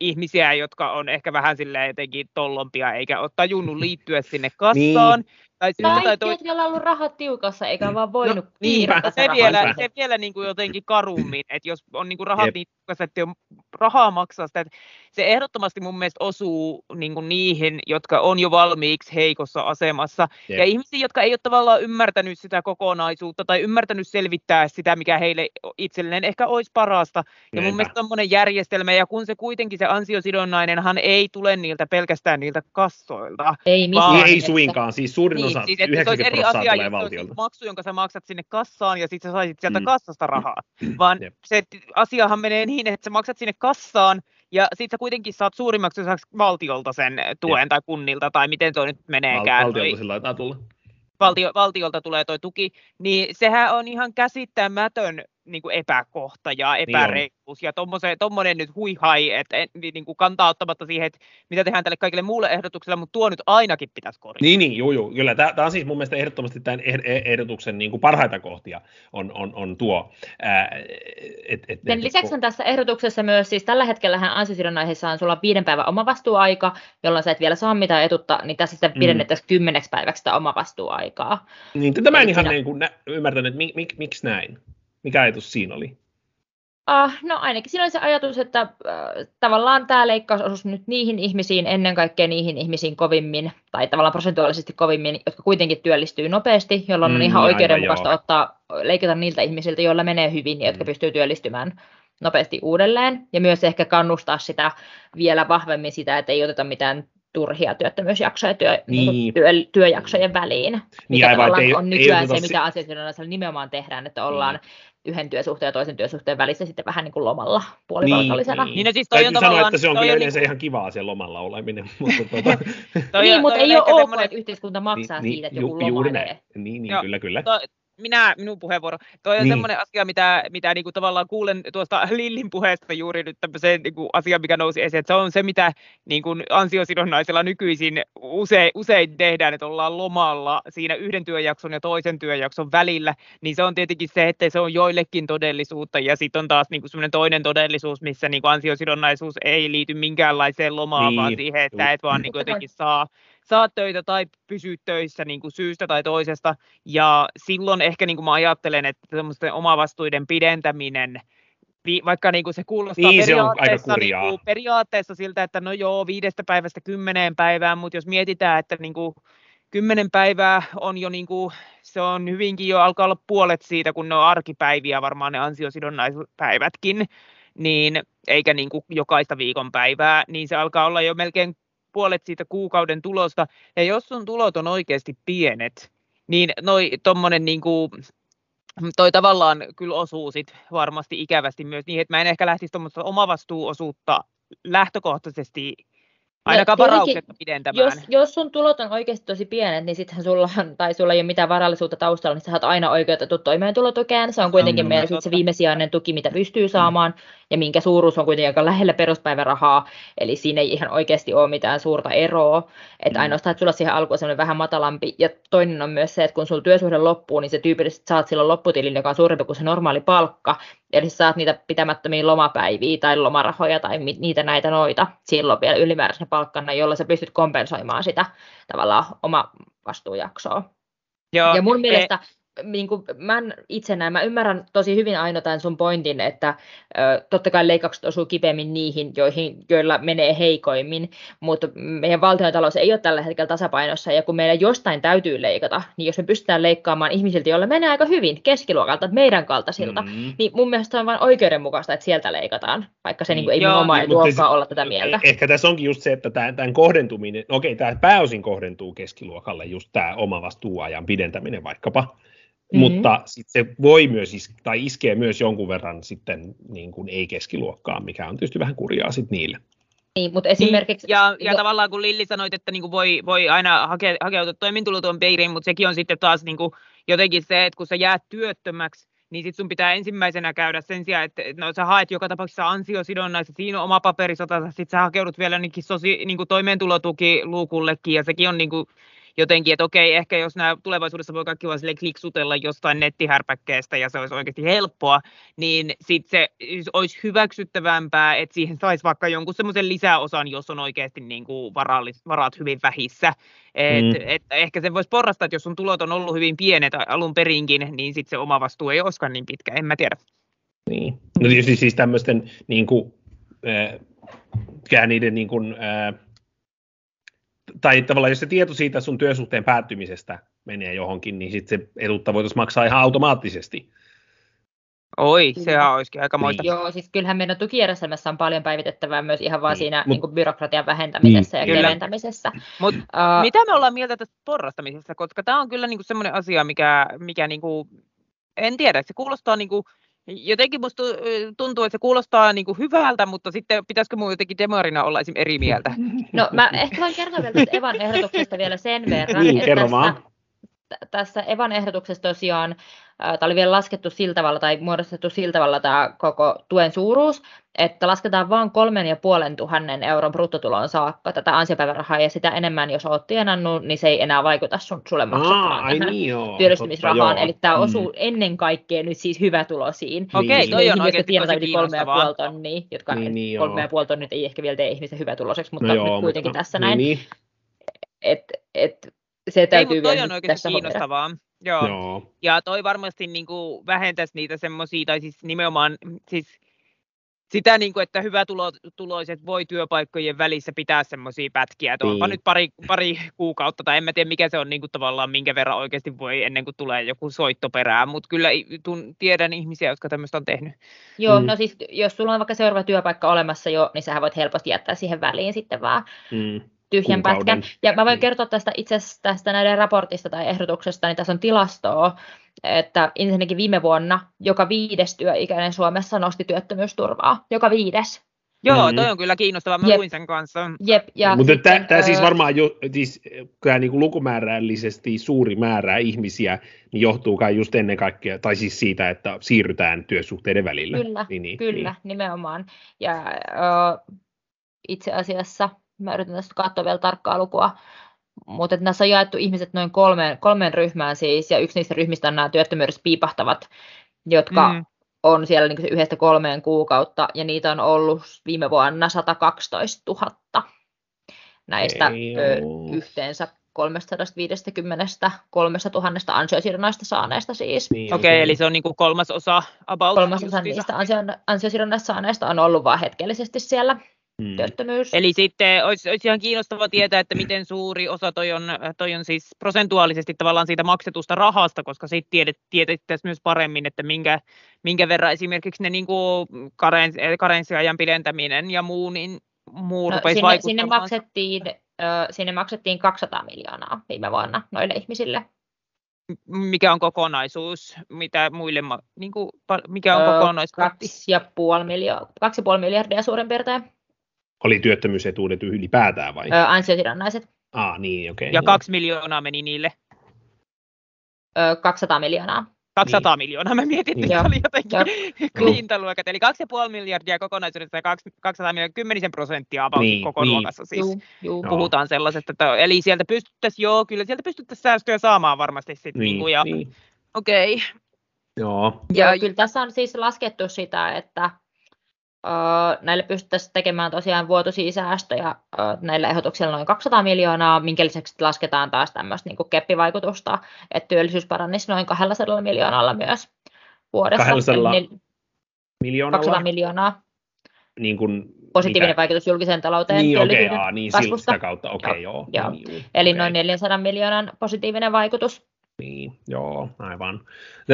ihmisiä, jotka on ehkä vähän silleen jotenkin tollompia, eikä ole tajunnut liittyä sinne kassaan. Niin. Tai, tai toi... on ollut rahat tiukassa, eikä no, vaan voinut no, niinpä, se, vielä, se vielä niin kuin jotenkin karummin, että jos on niin kuin rahat Jep. niin tiukassa, että on rahaa maksaa sitä, että se ehdottomasti mun mielestä osuu niin kuin niihin, jotka on jo valmiiksi heikossa asemassa. Jep. Ja ihmisiä, jotka ei ole tavallaan ymmärtänyt sitä kokonaisuutta tai ymmärtänyt selvittää sitä, mikä heille itselleen ehkä olisi parasta. Ja Niinpä. mun mielestä tämmöinen järjestelmä, ja kun se kuitenkin se ansiosidonnainenhan ei tule niiltä pelkästään niiltä kassoilta. Ei missään. Vaan, ei suinkaan, siis suurin niin, osa, siis, että 90 eri asia, valtiolta. maksu, jonka sä maksat sinne kassaan, ja sitten sä saisit sieltä mm. kassasta rahaa. Vaan Jep. se asiahan menee niin, että sä maksat sinne kassaan, ja sitten sä kuitenkin saat suurimmaksi osaksi valtiolta sen tuen Jep. tai kunnilta, tai miten tuo nyt meneekään. Val- valtiolta sillä tulla. Valtio, valtiolta tulee tuo tuki, niin sehän on ihan käsittämätön niin kuin epäkohta ja epäreiluus. Niin ja tuommoinen nyt huihai, että niin kuin kantaa ottamatta siihen, että mitä tehdään tälle kaikille muulle ehdotukselle, mutta tuo nyt ainakin pitäisi korjata. Niin, niin joo, joo. Kyllä tämä, on siis mun mielestä ehdottomasti tämän e-, ehdotuksen niin kuin parhaita kohtia on, on, on tuo. Ää, et, et, Sen et, lisäksi on tässä ehdotuksessa myös, siis tällä hetkellä ansiosidonnaisessa on sulla viiden päivän omavastuuaika, jolloin sä et vielä saa mitään etutta, niin tässä sitten mm. pidennettäisiin kymmeneksi päiväksi sitä omavastuuaikaa. Niin, tätä mä en ihan niin kuin nä- ymmärtänyt, että mik, mik, miksi näin? Mikä ajatus siinä oli? Uh, no ainakin siinä oli se ajatus, että uh, tavallaan tämä leikkaus osuisi nyt niihin ihmisiin, ennen kaikkea niihin ihmisiin kovimmin, tai tavallaan prosentuaalisesti kovimmin, jotka kuitenkin työllistyy nopeasti, jolloin mm, on ihan oikeudenmukaista aivan, ottaa, leikata niiltä ihmisiltä, joilla menee hyvin ja jotka mm. pystyy työllistymään nopeasti uudelleen. Ja myös ehkä kannustaa sitä vielä vahvemmin sitä, että ei oteta mitään turhia työttömyysjaksoja työ, niin. Niin työ, työjaksojen väliin. Niin mikä aivan, ei, on nykyään ei se, mitä asiantuntijoilla nimenomaan tehdään, että ollaan niin. Yhden työsuhteen ja toisen työsuhteen välissä sitten vähän niin kuin lomalla puolivalkollisena. Niin, niin. niin siis toi on sanoa, että se on kyllä yleensä niin... ihan kivaa siellä lomalla oleminen. mutta tuota... niin, mutta ei ole ok, semmoinen... että yhteiskunta maksaa niin, siitä, että joku ju, lomailee. Niin, niin kyllä, kyllä. To, minä, minun puheenvuoro. Tuo on niin. semmoinen asia, mitä, mitä niin kuin tavallaan kuulen tuosta Lillin puheesta juuri nyt tämmöiseen niin kuin asia, mikä nousi esiin, että se on se, mitä niin kuin ansiosidonnaisella nykyisin usein, usein tehdään, että ollaan lomalla siinä yhden työjakson ja toisen työjakson välillä, niin se on tietenkin se, että se on joillekin todellisuutta, ja sitten on taas niin kuin semmoinen toinen todellisuus, missä niin kuin ansiosidonnaisuus ei liity minkäänlaiseen lomaan, niin. vaan siihen, että et vaan niin kuin jotenkin saa saa töitä tai pysyä töissä niin kuin syystä tai toisesta. Ja silloin ehkä niin kuin mä ajattelen, että semmoisten omavastuiden pidentäminen vaikka niin kuin se kuulostaa Niin, se periaatteessa, niin kurjaa. kuin, periaatteessa siltä, että no joo, viidestä päivästä kymmeneen päivään, mutta jos mietitään, että niin kuin, kymmenen päivää on jo niin kuin, se on hyvinkin jo alkaa olla puolet siitä, kun ne on arkipäiviä varmaan ne ansiosidonnaispäivätkin, niin eikä niin kuin jokaista viikon päivää, niin se alkaa olla jo melkein puolet siitä kuukauden tulosta. Ja jos sun tulot on oikeasti pienet, niin noi tommonen niin kuin, toi tavallaan kyllä osuu sit varmasti ikävästi myös niin, että mä en ehkä lähtisi tuommoista omavastuuosuutta lähtökohtaisesti ainakaan tietenkin, varauksetta pidentämään. Jos, jos sun tulot on oikeasti tosi pienet, niin sittenhän sulla on, tai sulla ei ole mitään varallisuutta taustalla, niin sä oot aina oikeutettu toimeentulotukeen. Se on kuitenkin Mm, meillä totta. sit se viimesijainen tuki, mitä pystyy saamaan, ja minkä suuruus on kuitenkin aika lähellä peruspäivärahaa, eli siinä ei ihan oikeasti ole mitään suurta eroa. Että Mm. ainoastaan, että sulla siihen alkuun on semmoinen vähän matalampi. Ja toinen on myös se, että kun sulla työsuhde loppuu, niin se tyypillisesti saat silloin lopputilin, joka on suurempi kuin se normaali palkka. Eli sä saat niitä pitämättömiä lomapäiviä tai lomarahoja tai niitä näitä noita silloin vielä ylimääräisenä palkkana, jolla sä pystyt kompensoimaan sitä tavallaan oma vastuujaksoa. Joo, Ja mun e- mielestä niin kuin, mä en itse näin, mä ymmärrän tosi hyvin Aino tämän sun pointin, että ö, totta kai leikkaukset osuu kipeämmin niihin, joihin, joilla menee heikoimmin, mutta meidän valtiontalous ei ole tällä hetkellä tasapainossa, ja kun meidän jostain täytyy leikata, niin jos me pystytään leikkaamaan ihmisiltä, joilla menee aika hyvin, keskiluokalta, meidän kaltaisilta, Mm. niin mun mielestä on vain oikeudenmukaista, että sieltä leikataan, vaikka se Niin, niin kuin, ei joo, mun oma niin, se- olla tätä mieltä. Eh- Ehkä tässä onkin just se, että tämän, tämän kohdentuminen, okei, tämä pääosin kohdentuu keskiluokalle, just tämä oma vastuuajan pidentäminen vaikkapa, Mhm. mutta sit se voi myös, is- tai iskee myös jonkun verran sitten niin kuin ei-keskiluokkaan, mikä on tietysti vähän kurjaa sitten niille. Niin, mutta esimerkiksi... Ja, ja jo- tavallaan kun Lilli sanoit, että niinku voi, voi aina hake, hakeutua toimeentulotuen piiriin, mutta sekin on sitten taas niinku jotenkin se, että kun sä jäät työttömäksi, niin sit sun pitää ensimmäisenä käydä sen sijaan, että no, sä haet joka tapauksessa ansiosidonnaista, siinä on oma paperisota, sit sä hakeuduit vielä sosi, niinku toimeentulotukiluukullekin, ja sekin on niinku jotenkin, että okei, ehkä jos nämä tulevaisuudessa voi kaikki vaan kliksutella jostain nettihärpäkkeestä ja se olisi oikeasti helppoa, niin sitten se olisi hyväksyttävämpää, että siihen saisi vaikka jonkun semmoisen lisäosan, jos on oikeasti niin kuin varallis, varat hyvin vähissä. Et, mm. et ehkä sen voisi porrastaa, että jos sun tulot on ollut hyvin pienet alun perinkin, niin sitten se oma vastuu ei olisikaan niin pitkä, en mä tiedä. Niin. No tietysti siis tämmöisten, niin kuin, äh, niiden niin kuin, äh, tai tavallaan jos se tieto siitä sun työsuhteen päättymisestä menee johonkin, niin sitten se etuutta voitaisiin maksaa ihan automaattisesti. Oi, sehän olisikin aika moista. Joo, siis kyllähän meidän tukijärjestelmässä on paljon päivitettävää myös ihan vaan Niin, siinä mut- niin kuin byrokratian vähentämisessä ja Kyllä. keventämisessä. Mut Uh, Mitä me ollaan mieltä tästä porrastamisesta, koska tämä on kyllä niinku semmoinen asia, mikä, mikä niinku, en tiedä, se kuulostaa niinku, jotenkin musta tuntuu, että se kuulostaa niinku hyvältä, mutta sitten pitäisikö mun jotenkin demarina olla esim. eri mieltä? No mä ehkä voin kertoa vielä tästä Evan ehdotuksesta vielä sen verran. Niin, että tässä, tässä Evan ehdotuksessa tosiaan, tämä oli vielä laskettu sillä tavalla tai muodostettu sillä tavalla tämä koko tuen suuruus, että lasketaan vain kolmen ja puolen tuhannen euron bruttotuloon saakka tätä ansiopäivärahaa ja sitä enemmän, jos olet tienannut, niin se ei enää vaikuta sun, sulle Aa, maksettavaan ai tähän niin joo. työllistymisrahaan. totta, joo. Eli tämä Mm. osuu ennen kaikkea nyt siis hyvätulosiin. Okei, Niin. toi on oikeasti jotka tosi kolme ja puoli tonnia, jotka Niin, niin, niin, kolme ja puoli tonnia ei ehkä vielä tee ihmistä hyvätuloseksi, mutta No nyt joo, kuitenkin mutta- tässä niin, näin. Niin, Et, et, se Ei, täytyy mutta toi vielä on oikeasti tässä huomioida. kiinnostavaa. Joo. joo. Ja toi varmasti niin kuin vähentäisi niitä semmoisia, tai siis nimenomaan siis sitä, niin kuin, että hyvätuloiset voi työpaikkojen välissä pitää semmoisia pätkiä, että onpa Niin. nyt pari, pari kuukautta, tai en mä tiedä mikä se on niin kuin tavallaan, minkä verran oikeasti voi ennen kuin tulee joku soitto perään, mutta kyllä tun, tiedän ihmisiä, jotka tämmöistä on tehnyt. Joo, Mm. no siis jos sulla on vaikka seuraava työpaikka olemassa jo, niin sähän voit helposti jättää siihen väliin sitten vaan Mm. Tyhjän Kuukauden. pätkän. Ja mä voin Mm. kertoa tästä itse tästä näiden raportista tai ehdotuksesta, niin tässä on tilastoa, että ensinnäkin viime vuonna joka viides työikäinen Suomessa nosti työttömyysturvaa. Joka viides. Joo, Mm. toi on kyllä kiinnostavaa, mä Jep. luin sen kanssa. Jep, ja Mutta sitten, tämä siis ö, varmaan jo, siis, kyllä niin kuin lukumäärällisesti suuri määrä ihmisiä niin johtuu kai just ennen kaikkea, tai siis siitä, että siirrytään työsuhteiden välillä. Kyllä, niin, niin, Kyllä, nimenomaan. Ja ö, itse asiassa, mä yritän tästä katsoa vielä tarkkaa lukua, mutta että näissä on jaettu ihmiset noin kolmeen, kolmeen ryhmään siis, ja yksi niistä ryhmistä on nämä työttömyydessä piipahtavat, jotka Mm. on siellä niin yhdestä kolmeen kuukautta, ja niitä on ollut viime vuonna 112 000 näistä Ei ö, yhteensä. 350 3000 ansiosidonnaista saaneesta siis. Niin, Okei, okay, eli se on niin kuin kolmas osa about. Kolmasosa justiinsa. niistä ansio- ansiosidonnaista saaneista on ollut vain hetkellisesti siellä Mm. työttömyys. Eli sitten olisi, olisi ihan kiinnostavaa tietää, että miten suuri osa toi on, toi on siis prosentuaalisesti tavallaan siitä maksetusta rahasta, koska sitten tiedet, tiedettäisiin myös paremmin, että minkä, minkä verran esimerkiksi ne niin kuin karens, karenssiajan pidentäminen ja muu, niin muu no, rupeisi sinne, sinne, maksettiin, ö, sinne maksettiin 200 miljoonaa viime vuonna noille ihmisille. Mikä on kokonaisuus, mitä muille, ma- niin kuin, mikä on Ö, kokonaispotti? Kaksi ja puoli miljo- kaksi ja puoli miljardia suurin piirtein. Oli työttömyysetuudet ylipäätään vai? Ö, ansiosidonnaiset Ah, niin, okei. Ja joo. kaksi miljoonaa meni niille. ö, 200 miljoonaa. 200 miljoonaa, mä mietin, että Joo. se oli jotenkin Joo. hintaluokat. Eli 2,5 miljardia kokonaisuudessa ja kaksi- 200 miljoonaa, 10 prosenttia about Niin, koko niin. luokassa siis. Juu, juu. Joo. Puhutaan sellaisesta, että eli sieltä pystyttäisiin, joo, kyllä sieltä pystyttäisiin säästöjä saamaan varmasti sitten. Niin, Niin, ja, niin. Okei, Joo. Joo, Ja- kyllä tässä on siis laskettu sitä, että näille pystyttäisiin tekemään tosiaan vuotuisia säästöjä ö, näillä ehdotuksilla noin 200 miljoonaa, minkä lisäksi lasketaan taas tämmöistä niin keppivaikutusta, että työllisyys paranisi noin 200 miljoonalla myös vuodessa. 200 Eli Miljoonalla? 200 miljoonaa Niin kuin, positiivinen mitä? vaikutus julkiseen talouteen Niin, okei, okay, niin, sillä- kasvusta. sitä kautta, okei, okay, joo. Joo. Niin, juu, Eli noin 400 miljoonan positiivinen vaikutus. Niin, joo, aivan.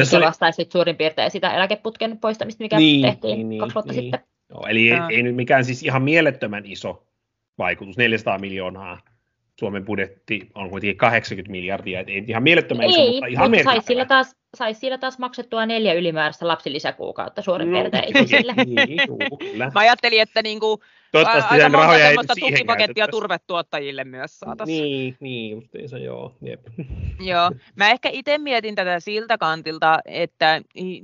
Se oli- vastaisi suurin piirtein sitä eläkeputken poistamista, mikä Niin, tehtiin niin, niin, kaksi vuotta niin. sitten. Joo, eli ei, ei nyt mikään siis ihan mielettömän iso vaikutus, 400 miljoonaa. Suomen budjetti on kuitenkin 80 miljardia, et ei ihan mielettömän iso, Ei, mutta ihan mutta saisi sillä, taas, sais sillä taas maksettua neljä ylimääräistä lapsilisäkuukautta suurin No, piirtein ihmisille. niin, juu, kyllä. mä ajattelin, että niinku, Toivottavasti aika monta rahoja ei semmoista tukipakettia turvetuottajille myös saataisiin. Niin, niin justiinsa, joo. Jep. Joo, mä ehkä itse mietin tätä siltä kantilta, että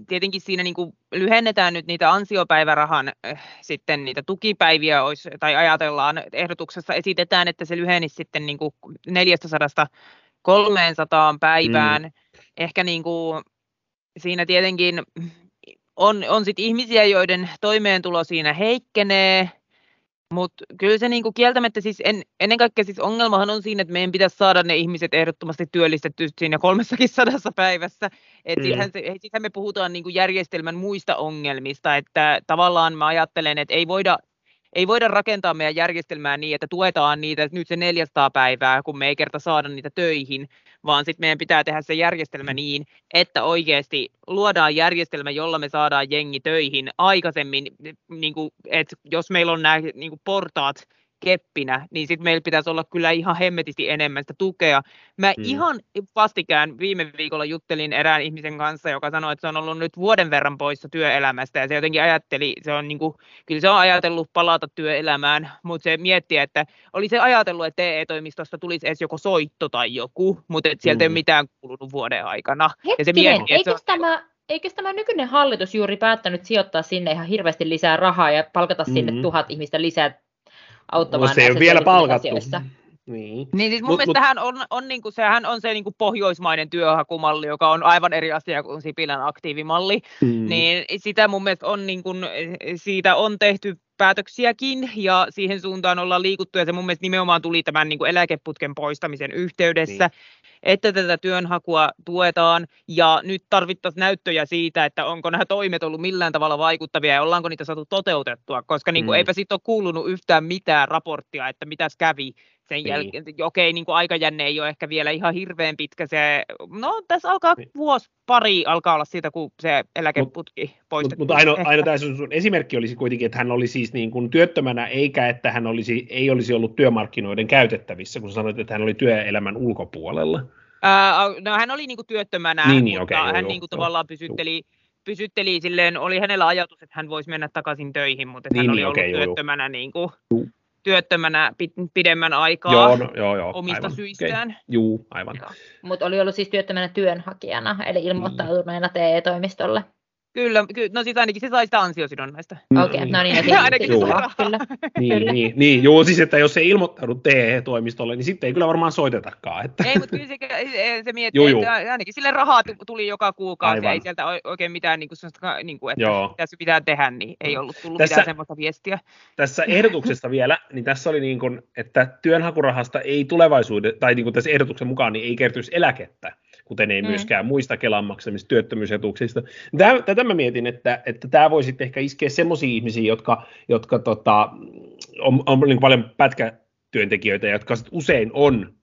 tietenkin siinä niinku lyhennetään nyt niitä ansiopäivärahan äh, sitten niitä tukipäiviä, olisi, tai ajatellaan, ehdotuksessa esitetään, että se lyhenisi sitten niinku 400 300 päivään. Mm. Ehkä niinku, siinä tietenkin on, on sit ihmisiä, joiden toimeentulo siinä heikkenee, mutta kyllä se niinku kieltämättä siis en, ennen kaikkea siis ongelmahan on siinä, että meidän pitäisi saada ne ihmiset ehdottomasti työllistetty siinä kolmessakin sadassa päivässä. Et Mm. mm. se, sittenhän me puhutaan niinku järjestelmän muista ongelmista, että tavallaan mä ajattelen, että ei voida, ei voida rakentaa meidän järjestelmää niin, että tuetaan niitä nyt se 400 päivää, kun me ei kerta saada niitä töihin, vaan sitten meidän pitää tehdä se järjestelmä niin, että oikeasti luodaan järjestelmä, jolla me saadaan jengi töihin aikaisemmin, niin kuin, että jos meillä on nämä niin kuin portaat keppinä, niin sitten meillä pitäisi olla kyllä ihan hemmetisti enemmän sitä tukea. Mä Mm. mm. ihan vastikään viime viikolla juttelin erään ihmisen kanssa, joka sanoi, että se on ollut nyt vuoden verran poissa työelämästä, ja se jotenkin ajatteli, se on niin kuin, kyllä se on ajatellut palata työelämään, mutta se mietti, että oli se ajatellut, että TE-toimistosta tulisi edes joko soitto tai joku, mutta et sieltä mm. ei Mm. ole mitään kuulunut vuoden aikana. Ja se Hetkinen, mietti, että se on, tämä, eikös tämä nykyinen hallitus juuri päättänyt sijoittaa sinne ihan hirveästi lisää rahaa ja palkata sinne Mhm. tuhat ihmistä lisää auttamaan No, se ei näissä ole vielä palkattu. Niin. Niin siis mun Mut- mut, mielestä hän on, on, niinku, sehän on se niinku pohjoismainen työhakumalli, joka on aivan eri asia kuin Sipilän aktiivimalli. Mm. Niin sitä mun mielestä on, niin kun, siitä on tehty päätöksiäkin ja siihen suuntaan ollaan liikuttu ja se mun mielestä nimenomaan tuli tämän niin kuin eläkeputken poistamisen yhteydessä, niin. että tätä työnhakua tuetaan ja nyt tarvittaisiin näyttöjä siitä, että onko nämä toimet ollut millään tavalla vaikuttavia ja ollaanko niitä saatu toteutettua, koska niin kuin, Mm. eipä siitä ole kuulunut yhtään mitään raporttia, että mitäs kävi sen Niin. jälkeen. Okei, niin kuin aikajänne ei ole ehkä vielä ihan hirveän pitkä. Se, no tässä alkaa Niin. vuosi pari alkaa olla siitä, kun se eläkeputki Mutta poistettiin. mut ainoa, Ehkä. ainoa tämä sun, esimerkki olisi kuitenkin, että hän oli siis niin kuin työttömänä, eikä että hän olisi, ei olisi ollut työmarkkinoiden käytettävissä, kun sanoit, että hän oli työelämän ulkopuolella. Ää, no hän oli niinku työttömänä, Niin, niin, mutta joo, hän joo, niinku joo. tavallaan pysytteli, pysytteli silleen, oli hänellä ajatus, että hän voisi mennä takaisin töihin, mutta Niin, hän oli niin, ollut okei, joo, joo. työttömänä, niinku, Juu. Työttömänä pi- pidemmän aikaa Joo, no, joo, joo. omista aivan, syistään. Okay. Juu, aivan. Mutta oli ollut siis työttömänä työnhakijana, eli ilmoittautuneena TE-toimistolle. Kyllä, ky- no siis ainakin se sai sitä ansiosidonnaista. Okei, okay, no niin, ja siinä Ainakin raha. kyllä. Niin, niin, niin, joo, siis että jos ei ilmoittanut TE-toimistolle, niin sitten ei kyllä varmaan soitetakaan. Että. Ei, mutta kyllä se, se, miettii, Juu, juu. että ainakin sille rahaa tu- tuli joka kuukausi, Aivan. ei sieltä oikein mitään, niin kuin, niin kuin, että Joo. se pitää tehdä, niin ei ollut tullut Tässä- mitään semmoista viestiä. Tässä ehdotuksessa vielä, niin tässä oli niin kuin, että työnhakurahasta ei tulevaisuuden, tai niin kuin tässä ehdotuksen mukaan, niin ei kertyisi eläkettä, kuten ei Mm. myöskään muista Kelan maksamista työttömyysetuuksista. Tämä, tätä mä mietin, että, että tämä voisi sitten ehkä iskeä semmoisiin ihmisiin, jotka, jotka tota, on, on niin paljon pätkätyöntekijöitä, jotka sit usein on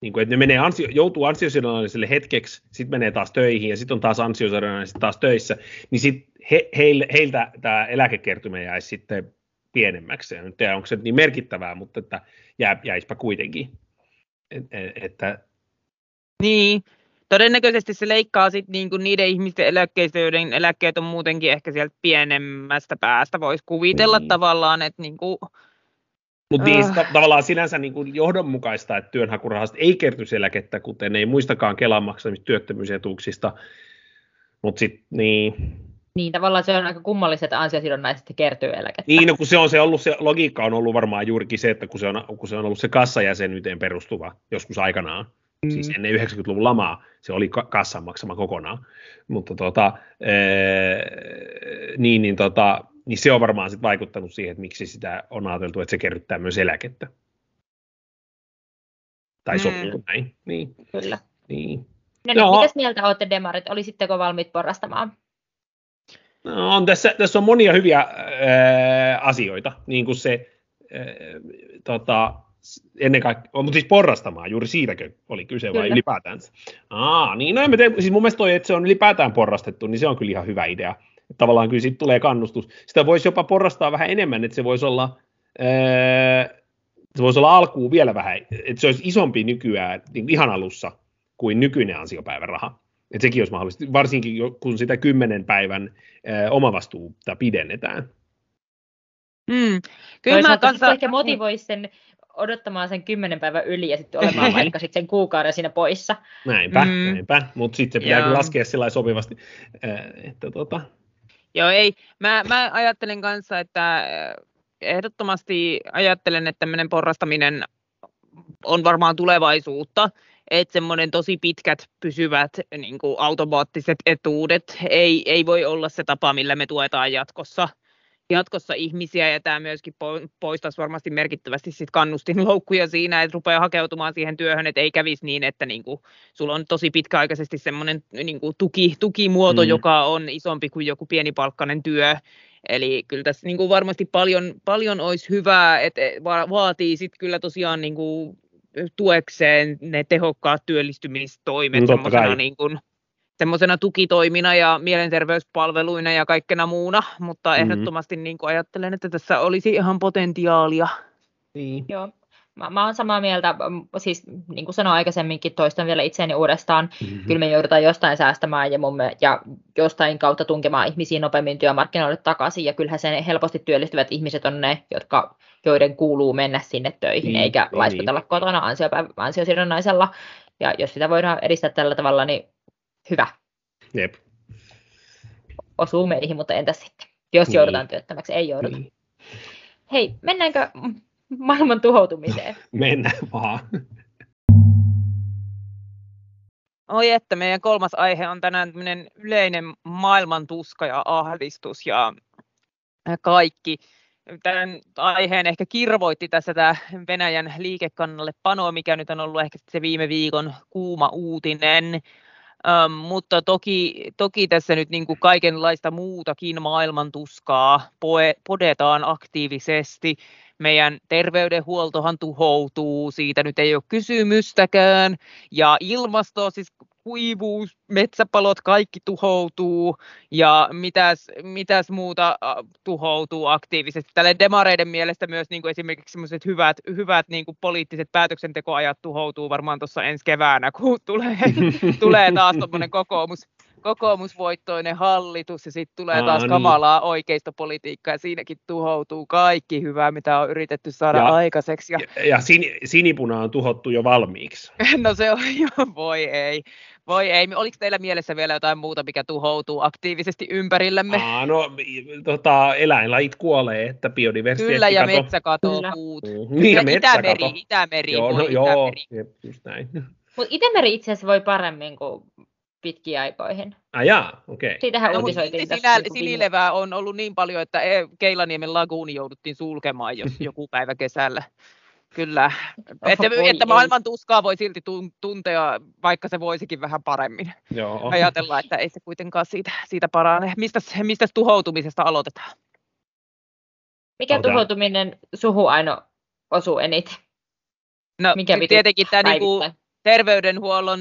niin kuin, että ne menee ansio, joutuu ansiosidonnaiselle hetkeksi, sitten menee taas töihin ja sitten on taas ansiosidonnaisesti taas töissä, niin sit he, heille, heiltä tämä eläkekertymä jäisi sitten pienemmäksi. En tiedä, onko se niin merkittävää, mutta että jää, jäispä kuitenkin. Et, et, että, Niin, todennäköisesti se leikkaa sit niinku niiden ihmisten eläkkeistä, joiden eläkkeet on muutenkin ehkä sieltä pienemmästä päästä. Voisi kuvitella Niin. tavallaan, että niinku, mutta niin, ta- tavallaan sinänsä niin kuin johdonmukaista, että työnhakurahasta ei kertyisi eläkettä, kuten ei muistakaan Kelan maksamista työttömyysetuuksista. Mutta sitten niin, Niin tavallaan se on aika kummallista, että ansiosidonnaisesti kertyy eläkettä. Niin, no kun se on se ollut, se logiikka on ollut varmaan juurikin se, että kun se on, kun se on ollut se kassajäsenyyteen perustuva joskus aikanaan, mm. siis ennen 90-luvun lamaa, se oli ka- kassan maksama kokonaan, mutta tota, ee, niin, niin, tota, niin se on varmaan sit vaikuttanut siihen, että miksi sitä on ajateltu, että se kerryttää myös eläkettä. Tai Mm. sopii näin, niin, Kyllä. niin. No niin, mitäs mieltä olette demarit? Olisitteko valmiit porrastamaan? No, on tässä, tässä on monia hyviä ää, asioita, niin kuin se ää, tota, ennen kaikkea, mutta siis porrastamaan, juuri siitäkö oli kyse vai Kyllä. ylipäätään? Aa, niin no en mä tiedä, siis mun mielestä toi, että se on ylipäätään porrastettu, niin se on kyllä ihan hyvä idea. Tavallaan kyllä siitä tulee kannustus. Sitä voisi jopa porrastaa vähän enemmän, että se voisi olla, ää, se voisi olla alkuun vielä vähän, että se olisi isompi nykyään niin kuin ihan alussa kuin nykyinen ansiopäiväraha. Että sekin olisi mahdollista, varsinkin kun sitä kymmenen päivän ää, omavastuuta pidennetään. mm, kyllä mä Toisaalta kanssa, se ehkä motivoisi sen odottamaan sen kymmenen päivän yli ja sitten olemaan vaikka sitten sen kuukauden siinä poissa. Näinpä, Mm. näinpä. mutta sitten se pitää Joo. kyllä laskea sillä lailla sopivasti. ää, Että tota, Joo, ei. Mä, mä ajattelen kanssa, että äh, ehdottomasti ajattelen, että tämmöinen porrastaminen on varmaan tulevaisuutta, että semmoinen tosi pitkät pysyvät niin kuin automaattiset etuudet ei, ei voi olla se tapa, millä me tuetaan jatkossa, jatkossa ihmisiä, ja tämä myöskin po- poistaisi varmasti merkittävästi sit kannustinloukkuja siinä, että rupeaa hakeutumaan siihen työhön, että ei kävisi niin, että niin kuin, sulla on tosi pitkäaikaisesti semmoinen niin kuin tuki, tukimuoto, Mm. joka on isompi kuin joku pienipalkkainen työ, Eli kyllä tässä niin kuin varmasti paljon, paljon olisi hyvää, että va- vaatii sitten kyllä tosiaan niin kuin tuekseen ne tehokkaat työllistymistoimet No semmoisena niin kuin, semmoisena tukitoimina ja mielenterveyspalveluina ja kaikkena muuna, mutta Mhm. ehdottomasti niin kuin ajattelen, että tässä olisi ihan potentiaalia. niin. Joo. Mä, mä oon samaa mieltä, siis niin kuin sanoin aikaisemminkin, toistan vielä itseäni uudestaan, Mm-hmm. kyllä me joudutaan jostain säästämään ja, mun, ja jostain kautta tunkemaan ihmisiä nopeammin työmarkkinoille takaisin, ja kyllähän sen helposti työllistyvät ihmiset on ne, jotka, joiden kuuluu mennä sinne töihin, Niin, eikä niin, laiskotella kotona ansiopäivä, ansiosidonnaisella, ja jos sitä voidaan edistää tällä tavalla, niin hyvä, Jep. osuu meihin, mutta entäs sitten, jos Niin. joudutaan työttömäksi, ei jouduta. Niin. Hei, mennäänkö maailman tuhoutumiseen? Mennään vaan. Oi että meidän kolmas aihe on tänään tämmöinen yleinen maailman tuska ja ahdistus ja ja kaikki. Tämän aiheen ehkä kirvoitti tässä tämä Venäjän liikekannalle pano, mikä nyt on ollut ehkä se viime viikon kuuma uutinen. Ähm, mutta toki, toki tässä nyt niin kuin kaikenlaista muutakin maailman tuskaa poe, podetaan aktiivisesti. Meidän terveydenhuoltohan tuhoutuu, siitä nyt ei ole kysymystäkään. Ja ilmasto, siis kuivuus, metsäpalot, kaikki tuhoutuu. Ja mitäs, mitäs muuta tuhoutuu aktiivisesti. Tälle demareiden mielestä myös niin kuin esimerkiksi sellaiset hyvät, hyvät niin kuin poliittiset päätöksentekoajat tuhoutuu varmaan tuossa ensi keväänä, kun tulee, tulee taas tuommoinen kokoomus, kokoomusvoittoinen hallitus ja sitten tulee Aa, taas niin. kamalaa oikeistopolitiikkaa ja siinäkin tuhoutuu kaikki hyvä, mitä on yritetty saada Ja- aikaiseksi. Ja, Ja, ja sin, sinipuna on tuhottu jo valmiiksi. no se on jo, voi ei, Voi ei, oliko teillä mielessä vielä jotain muuta, mikä tuhoutuu aktiivisesti ympärillämme? Aa, no, tota, eläinlajit kuolee, että biodiversiteetti Kyllä, ja kato. metsäkato, Kyllä. puut. Mm, Niin, ja Itämeri, metsäkato. Itämeri, Joo, no, joo, Itämeri. jep, just näin. Mutta Itämeri itse asiassa voi paremmin kuin pitkiä aikoihin. Ah, jaa, okei. Siitähän No, uutisoitiin tässä sinä, sinilevää on ollut niin paljon, että e- Keilaniemen laguuni jouduttiin sulkemaan jos joku päivä kesällä. Kyllä. Että, voi että maailman tuskaa voi silti tun- tuntea, vaikka se voisikin vähän paremmin. Joo. Ajatella, että ei se kuitenkaan siitä, siitä parane. Mistä, mistä tuhoutumisesta aloitetaan? Mikä Ota. tuhoutuminen suhu aino osuu eniten? No, Mikä tietenkin tämä niinku, terveydenhuollon,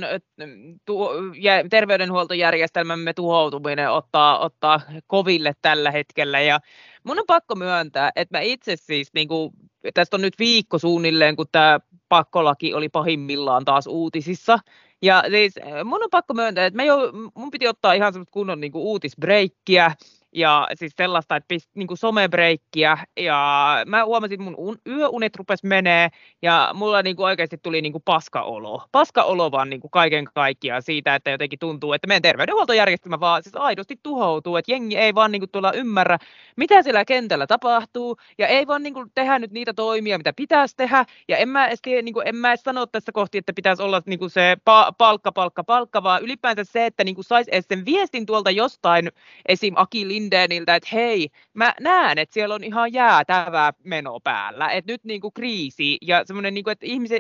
tu, jä, terveydenhuoltojärjestelmämme tuhoutuminen ottaa, ottaa koville tällä hetkellä. Ja mun on pakko myöntää, että mä itse siis, niin kuin, tästä on nyt viikko suunnilleen, kun tämä pakkolaki oli pahimmillaan taas uutisissa. Ja siis äh, mun on pakko myöntää, että mä jo, mun piti ottaa ihan semmoista kunnon niin kuin uutisbreikkiä ja siis sellaista, että pist, niin kuin somebreikkiä. Ja mä huomasin, että mun un, yöunet rupes menee ja mulla niin kuin oikeasti tuli niin kuin paskaolo. Paskaolo vaan niin kuin kaiken kaikkiaan siitä, että jotenkin tuntuu, että meidän terveydenhuoltojärjestelmä vaan siis aidosti tuhoutuu, että jengi ei vaan niin kuin tuolla ymmärrä, mitä siellä kentällä tapahtuu, ja ei vaan niin kuin tehdä nyt niitä toimia, mitä pitäisi tehdä, ja en mä edes, niin kuin, en mä edes sano tässä kohti, että pitäisi olla niin kuin se pa- palkka, palkka, palkka, vaan ylipäänsä se, että niin kuin saisi edes sen viestin tuolta jostain, esim. Aki Lindeeniltä, että hei, mä näen, että siellä on ihan jäätävää meno päällä, että nyt niin kuin kriisi, ja semmoinen, niin kuin, että ihmiset,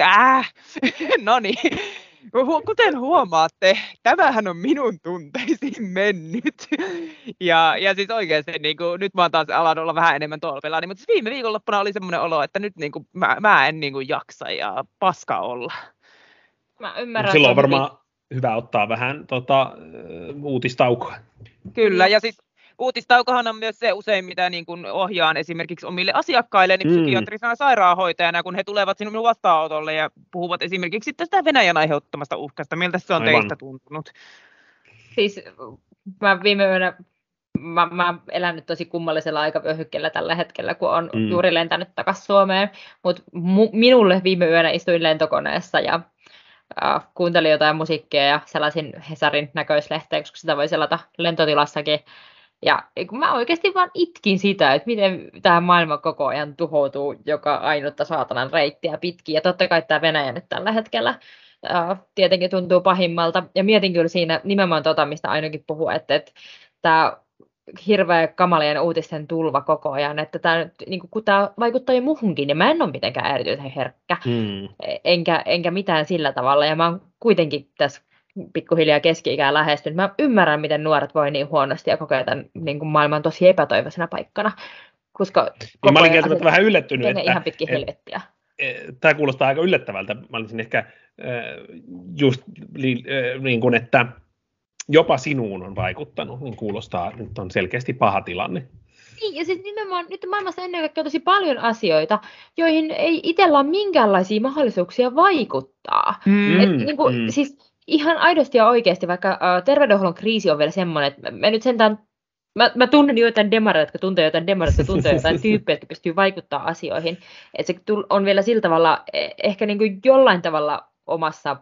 äh, no niin, Kuten huomaatte, tämähän on minun tunteisiin mennyt. Ja, ja siis oikeasti niin kuin, nyt mä oon taas alan olla vähän enemmän tolpella, niin, mutta siis viime viikonloppuna oli semmoinen olo, että nyt niin kuin, mä, mä en niin kuin, jaksa ja paska olla. Mä ymmärrän. Silloin varmaan hyvä ottaa vähän tota, uutistaukoa. Kyllä, Mm. ja siis uutistaukohan on myös se usein, mitä niin kuin ohjaan esimerkiksi omille asiakkaille, niin Mm. psykiatrisena sairaanhoitajana, kun he tulevat sinun vastaanotolle ja puhuvat esimerkiksi tästä Venäjän aiheuttamasta uhkasta. Miltä se on Aivan. teistä tuntunut? Siis mä viime yönä, mä, mä elän nyt tosi kummallisella aikavyöhykkeellä tällä hetkellä, kun on Mm. mm. juuri lentänyt takaisin Suomeen. Mutta mu- minulle viime yönä istuin lentokoneessa ja äh, kuuntelin jotain musiikkia ja selasin Hesarin näköislehteä, koska sitä voi selata lentotilassakin. Ja kun mä oikeasti vaan itkin sitä, että miten tämä maailma koko ajan tuhoutuu joka ainutta saatanan reittiä pitkin. Ja totta kai tämä Venäjä nyt tällä hetkellä äh, tietenkin tuntuu pahimmalta. Ja mietin kyllä siinä nimenomaan tota, mistä ainakin puhuu, että, että tämä hirveä kamalien uutisten tulva koko ajan, että tämä, niin kun tämä vaikuttaa jo muhunkin, ja mä en ole mitenkään erityisen herkkä, Hmm. enkä, enkä mitään sillä tavalla, ja mä oon kuitenkin tässä pikkuhiljaa keski-ikään lähestynyt. Mä ymmärrän, miten nuoret voi niin huonosti ja kokee tämän niin kuin maailman tosi epätoivoisena paikkana, koska Niin mä olin kieltämättä vähän yllättynyt, että ihan pitkin et- helvettiä. tämä kuulostaa aika yllättävältä. Mä olisin ehkä äh, just li- äh, niin kuin, että jopa sinuun on vaikuttanut, niin kuulostaa, nyt on selkeästi paha tilanne. Niin, ja siis nimenomaan nyt maailmassa ennen kaikkea tosi paljon asioita, joihin ei itsellä ole minkäänlaisia mahdollisuuksia vaikuttaa. Mm. Et, Mm, niin kuin, mm. Siis ihan aidosti ja oikeasti, vaikka terveydenhuollon kriisi on vielä semmoinen, että me nyt sentään, mä, mä tunnen joitain demareita, jotka tuntee jotain demareita, jotka tuntee jotain tyyppejä, jotka pystyy vaikuttaa asioihin. Että se on vielä sillä tavalla, eh, ehkä niin kuin jollain tavalla omassa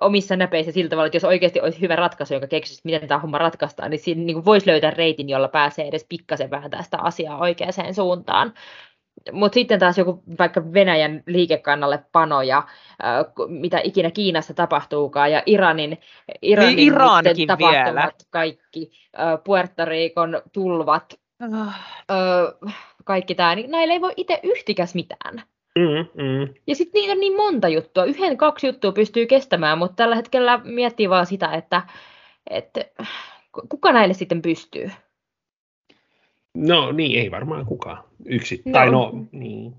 omissa näpeissä sillä tavalla, että jos oikeasti olisi hyvä ratkaisu, joka keksisi, miten tämä homma ratkaistaan, niin siinä niin voisi löytää reitin, jolla pääsee edes pikkasen vääntää sitä asiaa oikeaan suuntaan. Mutta sitten taas joku vaikka Venäjän liikekannalle pano ja äh, mitä ikinä Kiinassa tapahtuukaan ja Iranin, Iranin Niin, Irankin tapahtumat vielä. kaikki, äh, Puerto Ricon tulvat, äh, kaikki tämä, niin näillä ei voi itse yhtikäs mitään. Mm, mm. Ja sitten niitä on niin monta juttua. Yhden, kaksi juttua pystyy kestämään, mutta tällä hetkellä miettii vaan sitä, että, että kuka näille sitten pystyy. No niin, ei varmaan kukaan yksin. No. Tai no, niin.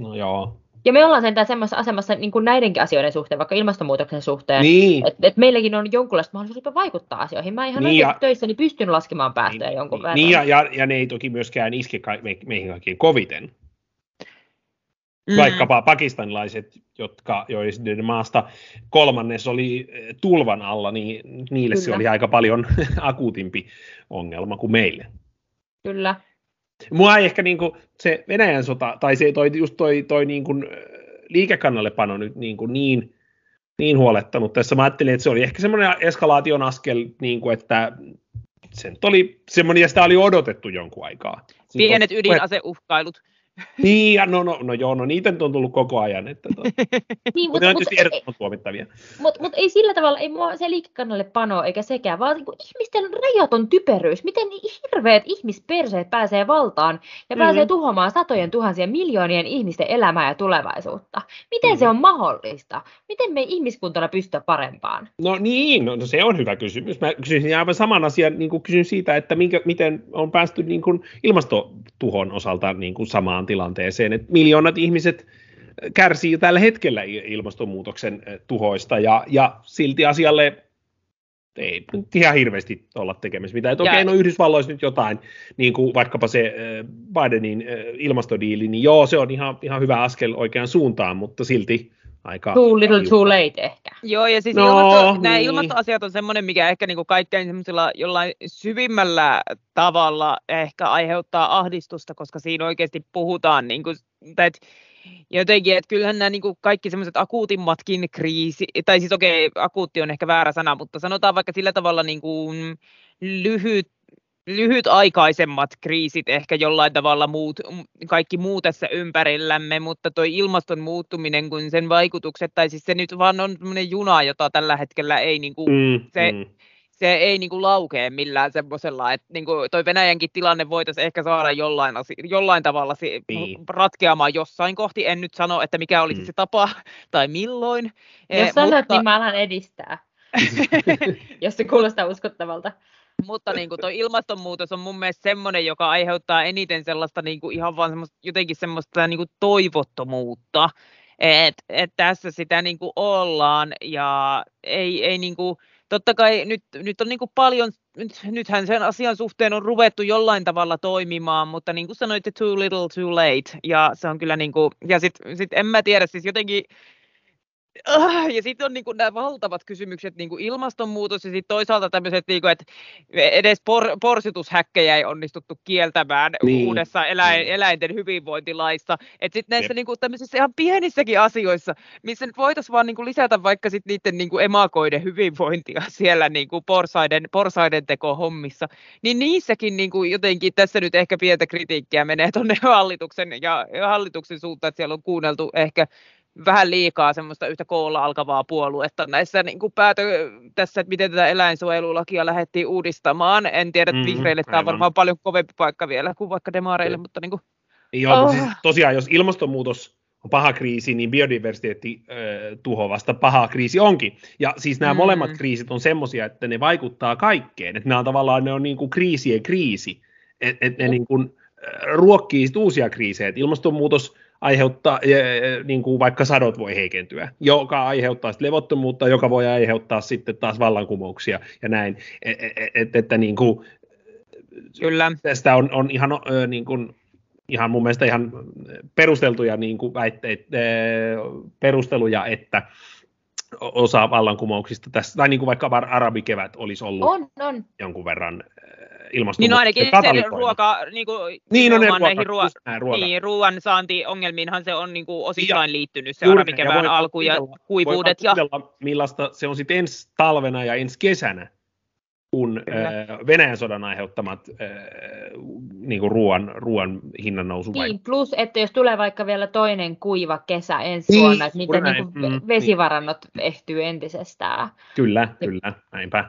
No joo. Ja me ollaan sentään semmoisessa asemassa niin kuin näidenkin asioiden suhteen, vaikka ilmastonmuutoksen suhteen, Niin. että et meilläkin on jonkunlaista mahdollisuutta vaikuttaa asioihin. Mä ihan Niin, niin ja- oikeasti töissäni pystyn laskemaan päästöjä niin, jonkun niin, verran. niin ja, ja, ja, ne ei toki myöskään iske ka- me, meihin kaikkiin koviten. Mm. Vaikkapa pakistanilaiset, jotka, joiden maasta kolmannes oli eh, tulvan alla, niin niille se Kyllä. oli aika paljon akuutimpi ongelma kuin meille. Kyllä. Mua ei ehkä niinku se Venäjän sota, tai se toi, just toi, toi niinku, liikekannallepano nyt niinku niin niin huolettanut tässä. Mä ajattelin, että se oli ehkä semmoinen eskalaation askel, niin kuin, että se oli semmoinen, ja sitä oli odotettu jonkun aikaa. Pienet ydinaseuhkailut. Niin, no, no, no joo, no niitä on tullut koko ajan. Että to... niin, mutta, mutta, mutta ehdottoman tuomittavia. Mutta mut ei sillä tavalla, ei mua se liikekannalle pano eikä sekään, vaan niin ihmisten rajaton typeryys, miten hirveät ihmisperseet pääsee valtaan ja mm-hmm. pääsee tuhoamaan satojen tuhansien miljoonien ihmisten elämää ja tulevaisuutta. Miten mm-hmm. se on mahdollista? Miten me ihmiskuntana pystyä parempaan? No niin, no, se on hyvä kysymys. Mä kysyisin aivan saman asian, niin kuin kysyn siitä, että minkä, miten on päästy niin kuin ilmastotuhon osalta niin kuin samaan tilanteeseen, että miljoonat ihmiset kärsii tällä hetkellä ilmastonmuutoksen eh, tuhoista ja, ja silti asialle ei ihan hirveästi olla tekemässä mitään. Että okei, okay, no Yhdysvalloissa nyt jotain, niin kuin vaikkapa se eh, Bidenin eh, ilmastodiili, niin joo, se on ihan, ihan hyvä askel oikeaan suuntaan, mutta silti aika... Too little too late ehkä. Joo, ja siis no, ilmasto, niin. nämä ilmastoasiat on semmoinen, mikä ehkä niin kuin kaikkein semmoisella jollain syvimmällä tavalla ehkä aiheuttaa ahdistusta, koska siinä oikeasti puhutaan, niin kuin, tai et, jotenkin, että kyllähän nämä niin kuin kaikki semmoiset akuutimmatkin kriisi, tai siis okei, okay, akuutti on ehkä väärä sana, mutta sanotaan vaikka sillä tavalla niin kuin lyhyt lyhytaikaisemmat kriisit ehkä jollain tavalla muut, kaikki muu tässä ympärillämme, mutta tuo ilmaston muuttuminen, kun sen vaikutukset, tai siis se nyt vaan on sellainen juna, jota tällä hetkellä ei niin kuin, mm, se, mm. se ei niin kuin laukee millään semmoisella, että niin kuin toi Venäjänkin tilanne voitaisiin ehkä saada jollain, jollain tavalla si- niin. ratkeamaan jossain kohti. En nyt sano, että mikä olisi mm. se tapa tai milloin. Jos eh, sanot, mutta... niin mä alan edistää. jos se kuulostaa uskottavalta mutta niin kuin toi ilmastonmuutos on mun mielestä semmoinen, joka aiheuttaa eniten sellaista niin kuin ihan vaan semmoista, jotenkin semmoista niin kuin toivottomuutta, että et tässä sitä niin kuin ollaan ja ei, ei niin kuin, totta kai nyt, nyt on niin kuin paljon, nyt, nythän sen asian suhteen on ruvettu jollain tavalla toimimaan, mutta niin kuin sanoitte, too little too late, ja se on kyllä niin kuin, ja sitten sit en mä tiedä, siis jotenkin ja sitten on niinku nämä valtavat kysymykset, niinku ilmastonmuutos ja sitten toisaalta tämmöiset, niinku, että edes por, porsitushäkkejä ei onnistuttu kieltämään niin. uudessa eläin, niin. eläinten hyvinvointilaissa. Että sitten näissä niinku, tämmöisissä ihan pienissäkin asioissa, missä nyt voitaisiin vaan niinku lisätä vaikka sitten niiden niinku emakoiden hyvinvointia siellä niinku porsaiden, porsaiden teko-hommissa, niin niissäkin niinku jotenkin tässä nyt ehkä pientä kritiikkiä menee tuonne hallituksen ja hallituksen suuntaan, että siellä on kuunneltu ehkä vähän liikaa semmoista yhtä koolla alkavaa puoluetta näissä niin kuin päätö, tässä, että miten tätä eläinsuojelulakia lähdettiin uudistamaan. En tiedä, että mm, vihreille tämä on varmaan paljon kovempi paikka vielä kuin vaikka demareille, mm. mutta niin kuin, Joo, oh. siis tosiaan, jos ilmastonmuutos on paha kriisi, niin biodiversiteetti äh, tuho vasta paha kriisi onkin. Ja siis nämä mm. molemmat kriisit on semmoisia, että ne vaikuttaa kaikkeen. Että nämä on tavallaan ne on niin kuin kriisien kriisi. Että et ne mm. niin kuin, ruokkii uusia kriisejä. Et ilmastonmuutos aiheuttaa, niin kuin vaikka sadot voi heikentyä, joka aiheuttaa sitten levottomuutta, joka voi aiheuttaa sitten taas vallankumouksia ja näin. Et, et, et, että niin kuin, Kyllä. Tästä on, on ihan, niin kuin, ihan mun mielestä ihan perusteltuja niin kuin väitteet, perusteluja, että osa vallankumouksista tässä, tai niin kuin vaikka arabikevät olisi ollut on, on. jonkun verran ilmastonmuutosta. Niin no ainakin se ruoka, niin kuin, niin, no ne ruoka, näihin ruo- ruoka. Niin, ruoan saantiongelmiinhan se on niin kuin osittain ja, liittynyt se arabikevään alku ja kuivuudet. Ja... millaista se on sitten ensi talvena ja ensi kesänä, kun äh, Venäjän sodan aiheuttamat äh, niin kuin ruoan, ruoan hinnan nousu. Niin, plus että jos tulee vaikka vielä toinen kuiva kesä ensi niin, vuonna, että miten niin kuin mm, vesivarannot niin. ehtyy entisestään. Kyllä, ja, kyllä, näinpä.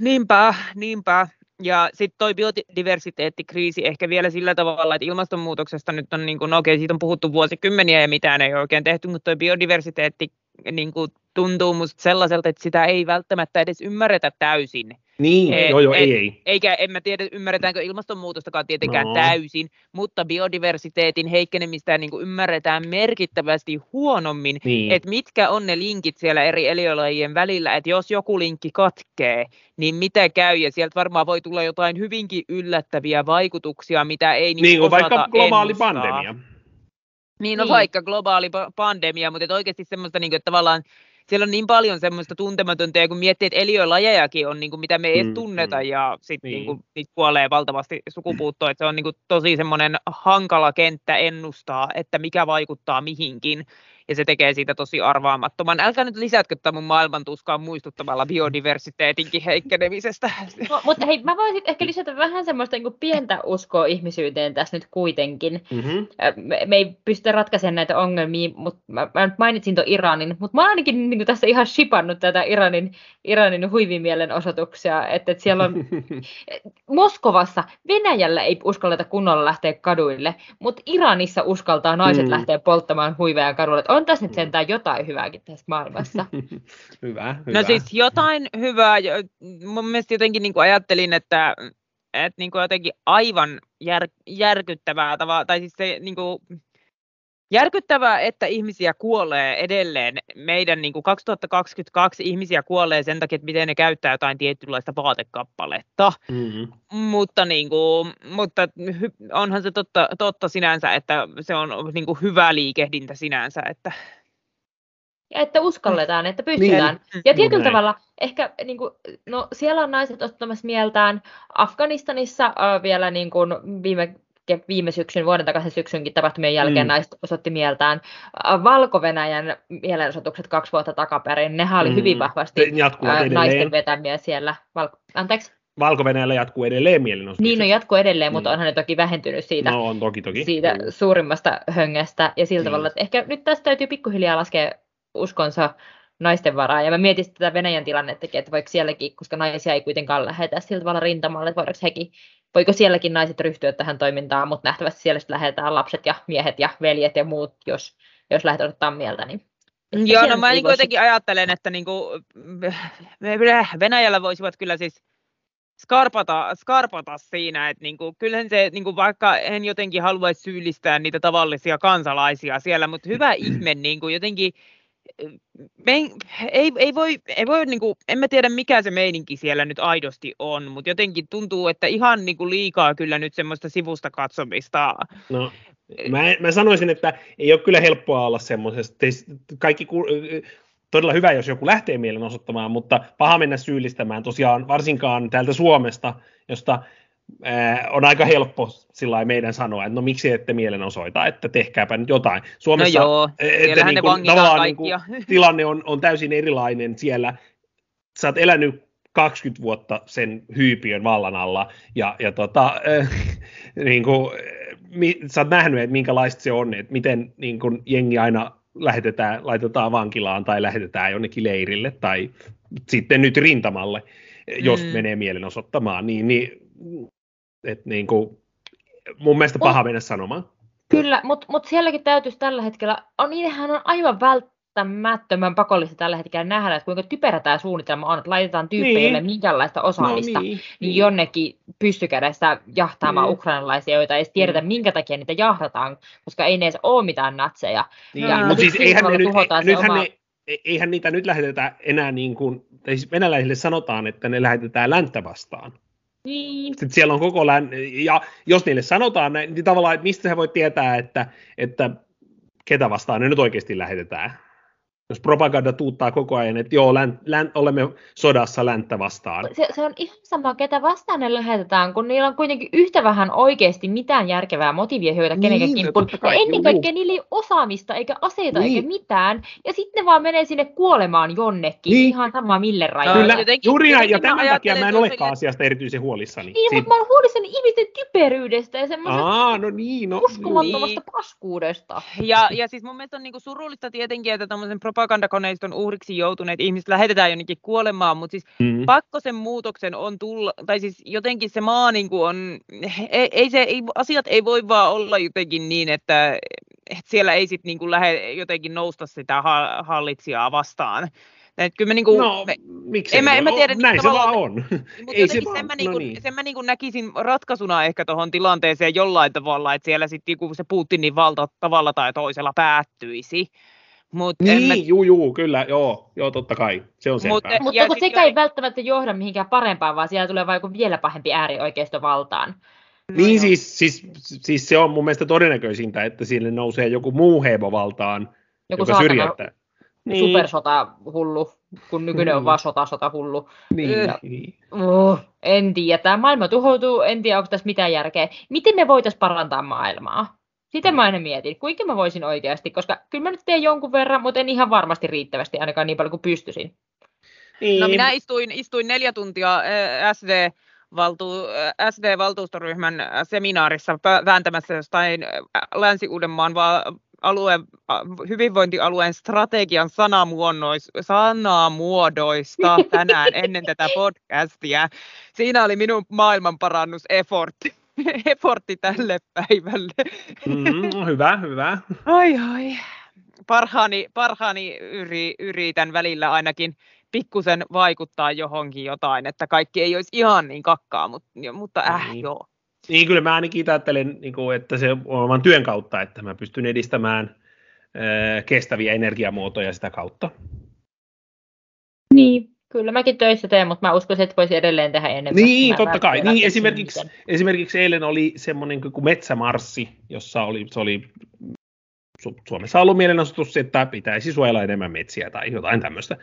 Niinpä, niinpä. Ja sitten toi biodiversiteettikriisi ehkä vielä sillä tavalla, että ilmastonmuutoksesta nyt on, niin kuin, no okei, siitä on puhuttu vuosikymmeniä ja mitään ei oikein tehty, mutta toi biodiversiteetti niin kuin, tuntuu musta sellaiselta, että sitä ei välttämättä edes ymmärretä täysin. Niin, e, joo, joo, ei, ei. Eikä, en mä tiedä, ymmärretäänkö ilmastonmuutostakaan tietenkään no. täysin, mutta biodiversiteetin heikkenemistä niin kuin ymmärretään merkittävästi huonommin, niin. että mitkä on ne linkit siellä eri eliölajien välillä, että jos joku linkki katkee, niin mitä käy, ja sieltä varmaan voi tulla jotain hyvinkin yllättäviä vaikutuksia, mitä ei niin, niin kuin vaikka globaali ennustaa. pandemia. Niin, no niin. vaikka globaali pandemia, mutta oikeasti semmoista, niin kuin, että tavallaan siellä on niin paljon semmoista tuntematonta, ja kun miettii, että eliölajejakin on, niin kuin, mitä me ei mm, tunneta, mm, ja sitten niin. niin niitä kuolee valtavasti sukupuuttoon, että se on niin kuin, tosi semmoinen hankala kenttä ennustaa, että mikä vaikuttaa mihinkin. Ja se tekee siitä tosi arvaamattoman. Älkää nyt lisätkö tämän mun maailman tuskaan muistuttamalla biodiversiteetinkin heikkenemisestä. No, mutta hei, mä voisin ehkä lisätä vähän semmoista niin pientä uskoa ihmisyyteen tässä nyt kuitenkin. Mm-hmm. Me, me ei pystytä ratkaisemaan näitä ongelmia, mutta mä, mä nyt mainitsin tuon Iranin, mutta mä oon ainakin niin tässä ihan shipannut tätä Iranin, Iranin huivimielenosoituksia, että, että siellä on Moskovassa, Venäjällä ei uskalleta kunnolla lähteä kaduille, mutta Iranissa uskaltaa naiset mm. lähteä polttamaan huiveja kaduille. On tässä nyt sentään jotain hyvääkin tässä maailmassa. hyvä, hyvä. No siis jotain hyvää. Mun mielestä jotenkin niin kuin ajattelin, että, että niin kuin jotenkin aivan jär, järkyttävää tavalla, tai siis se niin kuin, järkyttävää, että ihmisiä kuolee edelleen. Meidän niin kuin 2022 ihmisiä kuolee sen takia, että miten ne käyttää jotain tietynlaista vaatekappaletta. Mm-hmm. Mutta, niin kuin, mutta onhan se totta, totta sinänsä, että se on niin kuin hyvä liikehdintä sinänsä. Että... Ja että uskalletaan, että pystytään. Niin. Ja tietyllä Näin. tavalla ehkä, niin kuin, no siellä on naiset ottamassa mieltään. Afganistanissa äh, vielä niin kuin viime viime syksyn, vuoden takaisin syksynkin tapahtumien jälkeen mm. naiset osoitti mieltään. Valko-Venäjän mielenosoitukset kaksi vuotta takaperin, nehän oli mm. hyvin vahvasti ää, naisten vetämiä siellä. Valko- Anteeksi? Valko-Venäjällä jatkuu edelleen mielenosoitukset. Niin, no jatkuu edelleen, mutta mm. onhan ne toki vähentynyt siitä, no, on toki, toki. siitä mm. suurimmasta höngästä. Ja sillä mm. tavalla, että ehkä nyt tästä täytyy pikkuhiljaa laskea uskonsa naisten varaa. Ja mä mietin tätä Venäjän tilannettakin, että voiko sielläkin, koska naisia ei kuitenkaan lähetä sillä tavalla rintamalle, että voiko, hekin, voiko sielläkin naiset ryhtyä tähän toimintaan, mutta nähtävästi siellä sitten lähetään lapset ja miehet ja veljet ja muut, jos, jos lähdet ottaa mieltä. Niin Joo, no mä niin kuitenkin ajattelen, että niin kuin Venäjällä voisivat kyllä siis skarpata, skarpata siinä, että niin kuin, kyllähän se, niin kuin vaikka en jotenkin haluaisi syyllistää niitä tavallisia kansalaisia siellä, mutta hyvä ihme, niin kuin jotenkin ei, ei, voi, ei voi niin kuin, en mä tiedä mikä se meininki siellä nyt aidosti on, mutta jotenkin tuntuu, että ihan niin kuin liikaa kyllä nyt semmoista sivusta katsomista. No, mä, mä sanoisin, että ei ole kyllä helppoa olla semmoisesta. Kaikki todella hyvä, jos joku lähtee mielenosoittamaan, mutta paha mennä syyllistämään tosiaan varsinkaan täältä Suomesta, josta on aika helppo sillä meidän sanoa, että no miksi ette mielenosoita, että tehkääpä nyt jotain. Suomessa no joo, että niin kuin, tavallaan niin kuin, tilanne on, on täysin erilainen siellä. Sä oot elänyt 20 vuotta sen hyypiön vallan alla, ja, ja tota, äh, niin kuin, mi, sä oot nähnyt, että minkälaista se on, että miten niin kuin, jengi aina lähetetään, laitetaan vankilaan tai lähetetään jonnekin leirille tai sitten nyt rintamalle, jos mm. menee mielenosoittamaan, niin, niin et niin kuin, mun mielestä paha mennä sanomaan. Kyllä, mutta mut sielläkin täytyisi tällä hetkellä, on, niitähän on aivan välttämättömän pakollista tällä hetkellä nähdä, että kuinka typerä tämä suunnitelma on, että laitetaan tyyppejä, niin. minkälaista osaamista, no niin, niin, niin jonnekin pystykädessä jahtaamaan niin. ukrainalaisia, joita ei edes tiedetä, niin. minkä takia niitä jahdataan, koska ei ne edes ole mitään natseja. Niin. Ja mutta siis eihän ne nyt, nythän oma... ne, e- eihän niitä nyt lähetetä enää niin kuin, tai siis venäläisille sanotaan, että ne lähetetään länttä vastaan. Niin. Sitten siellä on koko län... ja jos niille sanotaan näin, niin tavallaan, että mistä sä voit tietää, että, että ketä vastaan ne nyt oikeasti lähetetään jos propaganda tuuttaa koko ajan, että joo, län, län, olemme sodassa länttä vastaan. Se, se on ihan sama, ketä vastaan ne lähetetään, kun niillä on kuitenkin yhtä vähän oikeasti mitään järkevää motiivia hyötä niin, kenenkään kimppuun. Ja ennen kaikkea niillä ei ole osaamista, eikä aseita, niin. eikä mitään. Ja sitten ne vaan menee sinne kuolemaan jonnekin, niin. ihan sama mille rajoille. Kyllä, jotenkin, juuri jotenkin ja tämän takia mä en olekaan asiasta erityisen huolissani. Niin, mutta mä olen huolissani ihmisten typeryydestä ja semmoisesta Aa, no niin, no, uskomattomasta niin. paskuudesta. Ja, ja siis mun mielestä on niinku surullista tietenkin, että tämmöisen propagandakoneiston uhriksi joutuneet ihmiset lähetetään jonnekin kuolemaan, mutta siis mm. pakko sen muutoksen on tulla, tai siis jotenkin se maa niin kuin on, ei, ei se, ei, asiat ei voi vaan olla jotenkin niin, että, että siellä ei sitten niin lähde jotenkin nousta sitä hallitsijaa vastaan. Et kyllä mä niinku, no, me, miksei? En, mä, en mä tiedä, näin se vaan on. Mutta Ei se vaan, sen, mä niinku, no niin. sen mä niinku näkisin ratkaisuna ehkä tuohon tilanteeseen jollain tavalla, että siellä sitten niinku se Putinin valta tavalla tai toisella päättyisi. Mut niin, mä... juu, juu, kyllä, joo, joo, totta kai, se on selvää. Mut, mutta sekä sekä ei välttämättä johda mihinkään parempaan, vaan siellä tulee vain vielä pahempi äärioikeistovaltaan. No niin, siis, siis, siis, se on mun mielestä todennäköisintä, että sille nousee joku muu heimovaltaan, joku joka syrjäyttää. Niin. Supersota hullu, kun nykyinen on mm. vaan sota, sota hullu. Niin, äh, niin. Uh, en tiedä, tämä maailma tuhoutuu, en tiedä, onko tässä mitään järkeä. Miten me voitaisiin parantaa maailmaa? Sitä mä aina mietin, kuinka mä voisin oikeasti, koska kyllä mä nyt teen jonkun verran, mutta en ihan varmasti riittävästi, ainakaan niin paljon kuin pystyisin. Niin. No minä istuin, istuin neljä tuntia SD, valtu, SD-valtuustoryhmän seminaarissa vääntämässä jostain Länsi-Uudenmaan alue, hyvinvointialueen strategian sanamuodoista tänään ennen tätä podcastia. Siinä oli minun maailmanparannus effortti, tälle päivälle. Mm, hyvä, hyvä. Ai ai. Parhaani, parhaani yri, yritän välillä ainakin pikkusen vaikuttaa johonkin jotain, että kaikki ei olisi ihan niin kakkaa, mutta, mutta äh, niin. joo. Niin, kyllä mä ainakin ajattelen, niin että se on oman työn kautta, että mä pystyn edistämään kestäviä energiamuotoja sitä kautta. Niin, kyllä mäkin töissä teen, mutta mä uskon, että voisi edelleen tehdä enemmän. Niin, totta kai. Niin, esimerkiksi, esimerkiksi eilen oli semmoinen kuin metsämarssi, jossa oli, se oli Suomessa ollut mielenosoitus, että pitäisi suojella enemmän metsiä tai jotain tämmöistä.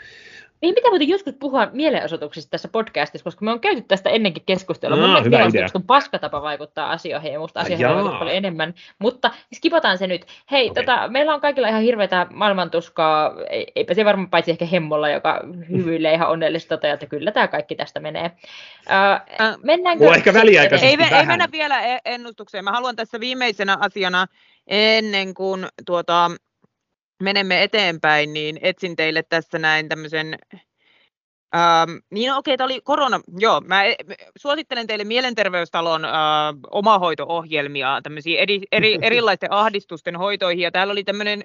Niin pitää muuten joskus puhua mielenosoituksista tässä podcastissa, koska me on käyty tästä ennenkin keskustelua. No, Mun mielestä on paskatapa vaikuttaa asioihin ja musta asioihin vaikuttaa paljon enemmän. Mutta skipataan se nyt. Hei, okay. tota, meillä on kaikilla ihan hirveätä maailmantuskaa, eipä se varmaan paitsi ehkä hemmolla, joka hyvyilee ihan onnellista tota, että kyllä tämä kaikki tästä menee. Äh, mennäänkö? Mulla ehkä väliaikaisesti ei, ei mennä vielä e- ennustukseen. Mä haluan tässä viimeisenä asiana ennen kuin tuota, menemme eteenpäin, niin etsin teille tässä näin tämmöisen Ähm, niin okei, okay, tämä oli korona. Joo, mä e, suosittelen teille Mielenterveystalon äh, omahoito-ohjelmia, tämmöisiä eri, eri, erilaisten ahdistusten hoitoihin. Ja täällä oli tämmöinen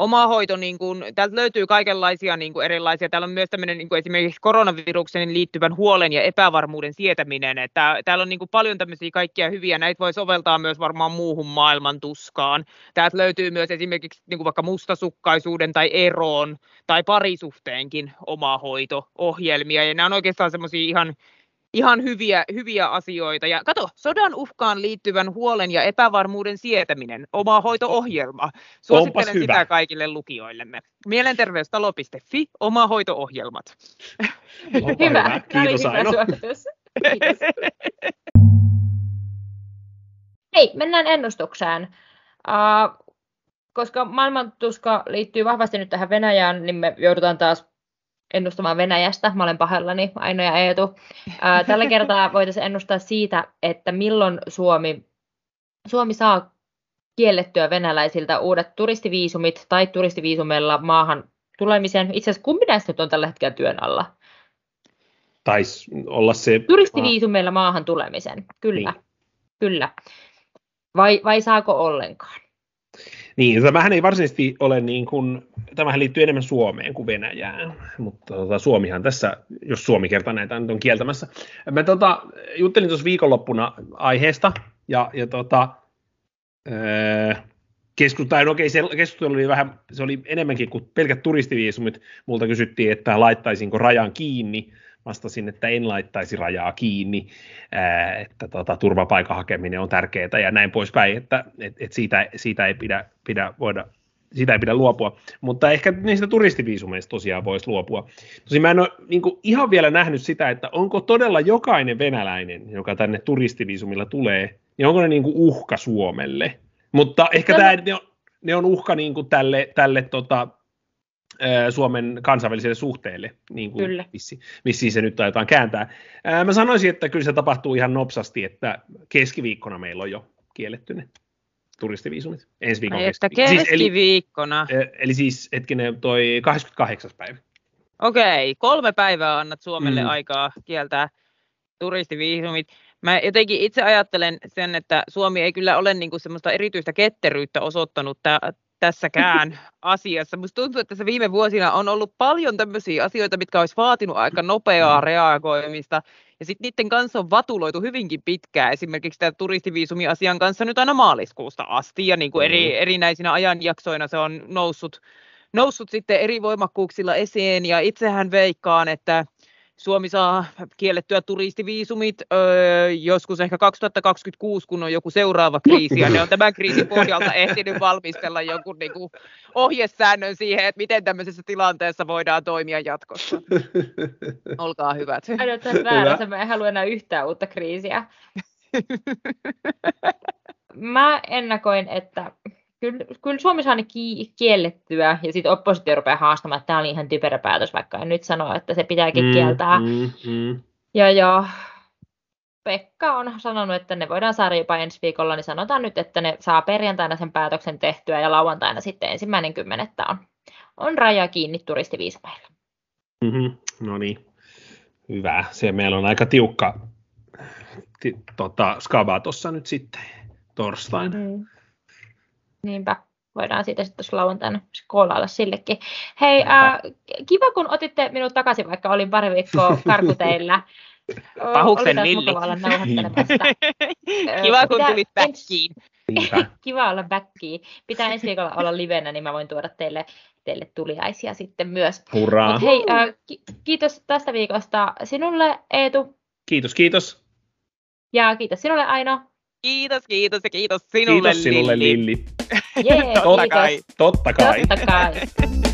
oma hoito, niin kuin, täältä löytyy kaikenlaisia niin kuin erilaisia. Täällä on myös tämmöinen niin kuin esimerkiksi koronaviruksen liittyvän huolen ja epävarmuuden sietäminen. Että täällä on niin kuin paljon tämmöisiä kaikkia hyviä. Näitä voi soveltaa myös varmaan muuhun maailman tuskaan. Täältä löytyy myös esimerkiksi niin kuin vaikka mustasukkaisuuden tai eroon tai parisuhteenkin oma hoito-ohjelmia. Ja nämä on oikeastaan semmoisia ihan ihan hyviä, hyviä asioita. Ja kato, sodan uhkaan liittyvän huolen ja epävarmuuden sietäminen, oma hoito-ohjelma. Suosittelen sitä kaikille lukijoillemme. Mielenterveystalo.fi, oma hoito-ohjelmat. hyvä. hyvä. Kiitos Aino. Hei, mennään ennustukseen. Uh, koska maailmantuska liittyy vahvasti nyt tähän Venäjään, niin me joudutaan taas ennustamaan Venäjästä. Mä olen pahallani, Aino ja Eetu. Ää, tällä kertaa voitaisiin ennustaa siitä, että milloin Suomi, Suomi saa kiellettyä venäläisiltä uudet turistiviisumit tai turistiviisumilla maahan tulemisen. Itse asiassa kumpi näistä nyt on tällä hetkellä työn alla? Taisi olla se... Turistiviisumilla maahan tulemisen, kyllä. Niin. Kyllä. Vai, vai saako ollenkaan? Niin, tämähän ei varsinaisesti ole niin kuin, tämähän liittyy enemmän Suomeen kuin Venäjään, mutta tota, Suomihan tässä, jos Suomi kerta näitä nyt on kieltämässä. Mä tota, juttelin tuossa viikonloppuna aiheesta, ja, ja tota, öö, keskustelu, no okei, se keskustelu oli vähän, se oli enemmänkin kuin pelkät turistiviisumit. Multa kysyttiin, että laittaisinko rajan kiinni, vastasin, että en laittaisi rajaa kiinni, että tota, turvapaikan hakeminen on tärkeää ja näin poispäin, että et, et siitä, siitä, ei pidä, pidä voida sitä ei pidä luopua, mutta ehkä niistä turistiviisumeista tosiaan voisi luopua. Tosin mä en ole niin kuin, ihan vielä nähnyt sitä, että onko todella jokainen venäläinen, joka tänne turistiviisumilla tulee, niin onko ne niin kuin uhka Suomelle. Mutta ehkä tämä, ne, on, ne on uhka niin kuin tälle, tälle tota, Suomen kansainvälisille suhteille, niin kuin kyllä. Missi, missä se nyt aiotaan kääntää. Mä sanoisin, että kyllä se tapahtuu ihan nopsasti, että keskiviikkona meillä on jo kielletty ne turistiviisumit. Ensi viikon että keskiviikkona. Siis, eli, eli siis hetkinen, toi 28. päivä. Okei, kolme päivää annat Suomelle mm. aikaa kieltää turistiviisumit. Mä jotenkin itse ajattelen sen, että Suomi ei kyllä ole niinku semmoista erityistä ketteryyttä osoittanut tässäkään asiassa. Musta tuntuu, että tässä viime vuosina on ollut paljon tämmöisiä asioita, mitkä olisi vaatinut aika nopeaa reagoimista, ja sitten niiden kanssa on vatuloitu hyvinkin pitkään, esimerkiksi tämä turistiviisumi-asian kanssa nyt aina maaliskuusta asti, ja niin kuin eri, mm. erinäisinä ajanjaksoina se on noussut, noussut sitten eri voimakkuuksilla esiin, ja itsehän veikkaan, että Suomi saa kiellettyä turistiviisumit öö, joskus ehkä 2026, kun on joku seuraava kriisi, ja ne on tämän kriisin pohjalta ehtinyt valmistella jonkun niin kuin, ohjesäännön siihen, että miten tämmöisessä tilanteessa voidaan toimia jatkossa. Olkaa hyvät. Ainoastaan väärässä, mä en halua enää yhtään uutta kriisiä. mä ennakoin, että kyllä, kyllä Suomessa on ne ki- kiellettyä, ja sitten oppositio rupeaa haastamaan, että tämä oli ihan typerä päätös, vaikka en nyt sano, että se pitääkin Mm, kieltää. mm, mm. Ja, ja Pekka on sanonut, että ne voidaan saada jopa ensi viikolla, niin sanotaan nyt, että ne saa perjantaina sen päätöksen tehtyä ja lauantaina sitten ensimmäinen kymmenettä on, on raja kiinni turistiviisumeilla. Mm-hmm. No niin, hyvä. Se meillä on aika tiukka ti, tota, skaba tuossa nyt sitten torstaina. Mm. Niinpä, voidaan siitä sitten tuossa lauantaina skoolailla sillekin. Hei, ää, kiva kun otitte minut takaisin, vaikka olin pari viikkoa karkuteillä. Pahuksen milli. nauhoittelemassa. Kiva, kun Pitää tulit backiin. Kiva olla backiin. Pitää ensi viikolla olla livenä, niin mä voin tuoda teille, teille tuliaisia sitten myös. Hurraa. Mut hei, ää, ki- kiitos tästä viikosta sinulle Eetu Kiitos, kiitos. ja kiitos sinulle Aino. Kiitos, kiitos ja kiitos sinulle, Kiitos sinulle, Lilli. Lilli. Jee, Totta kai. Totta kai. Totta kai.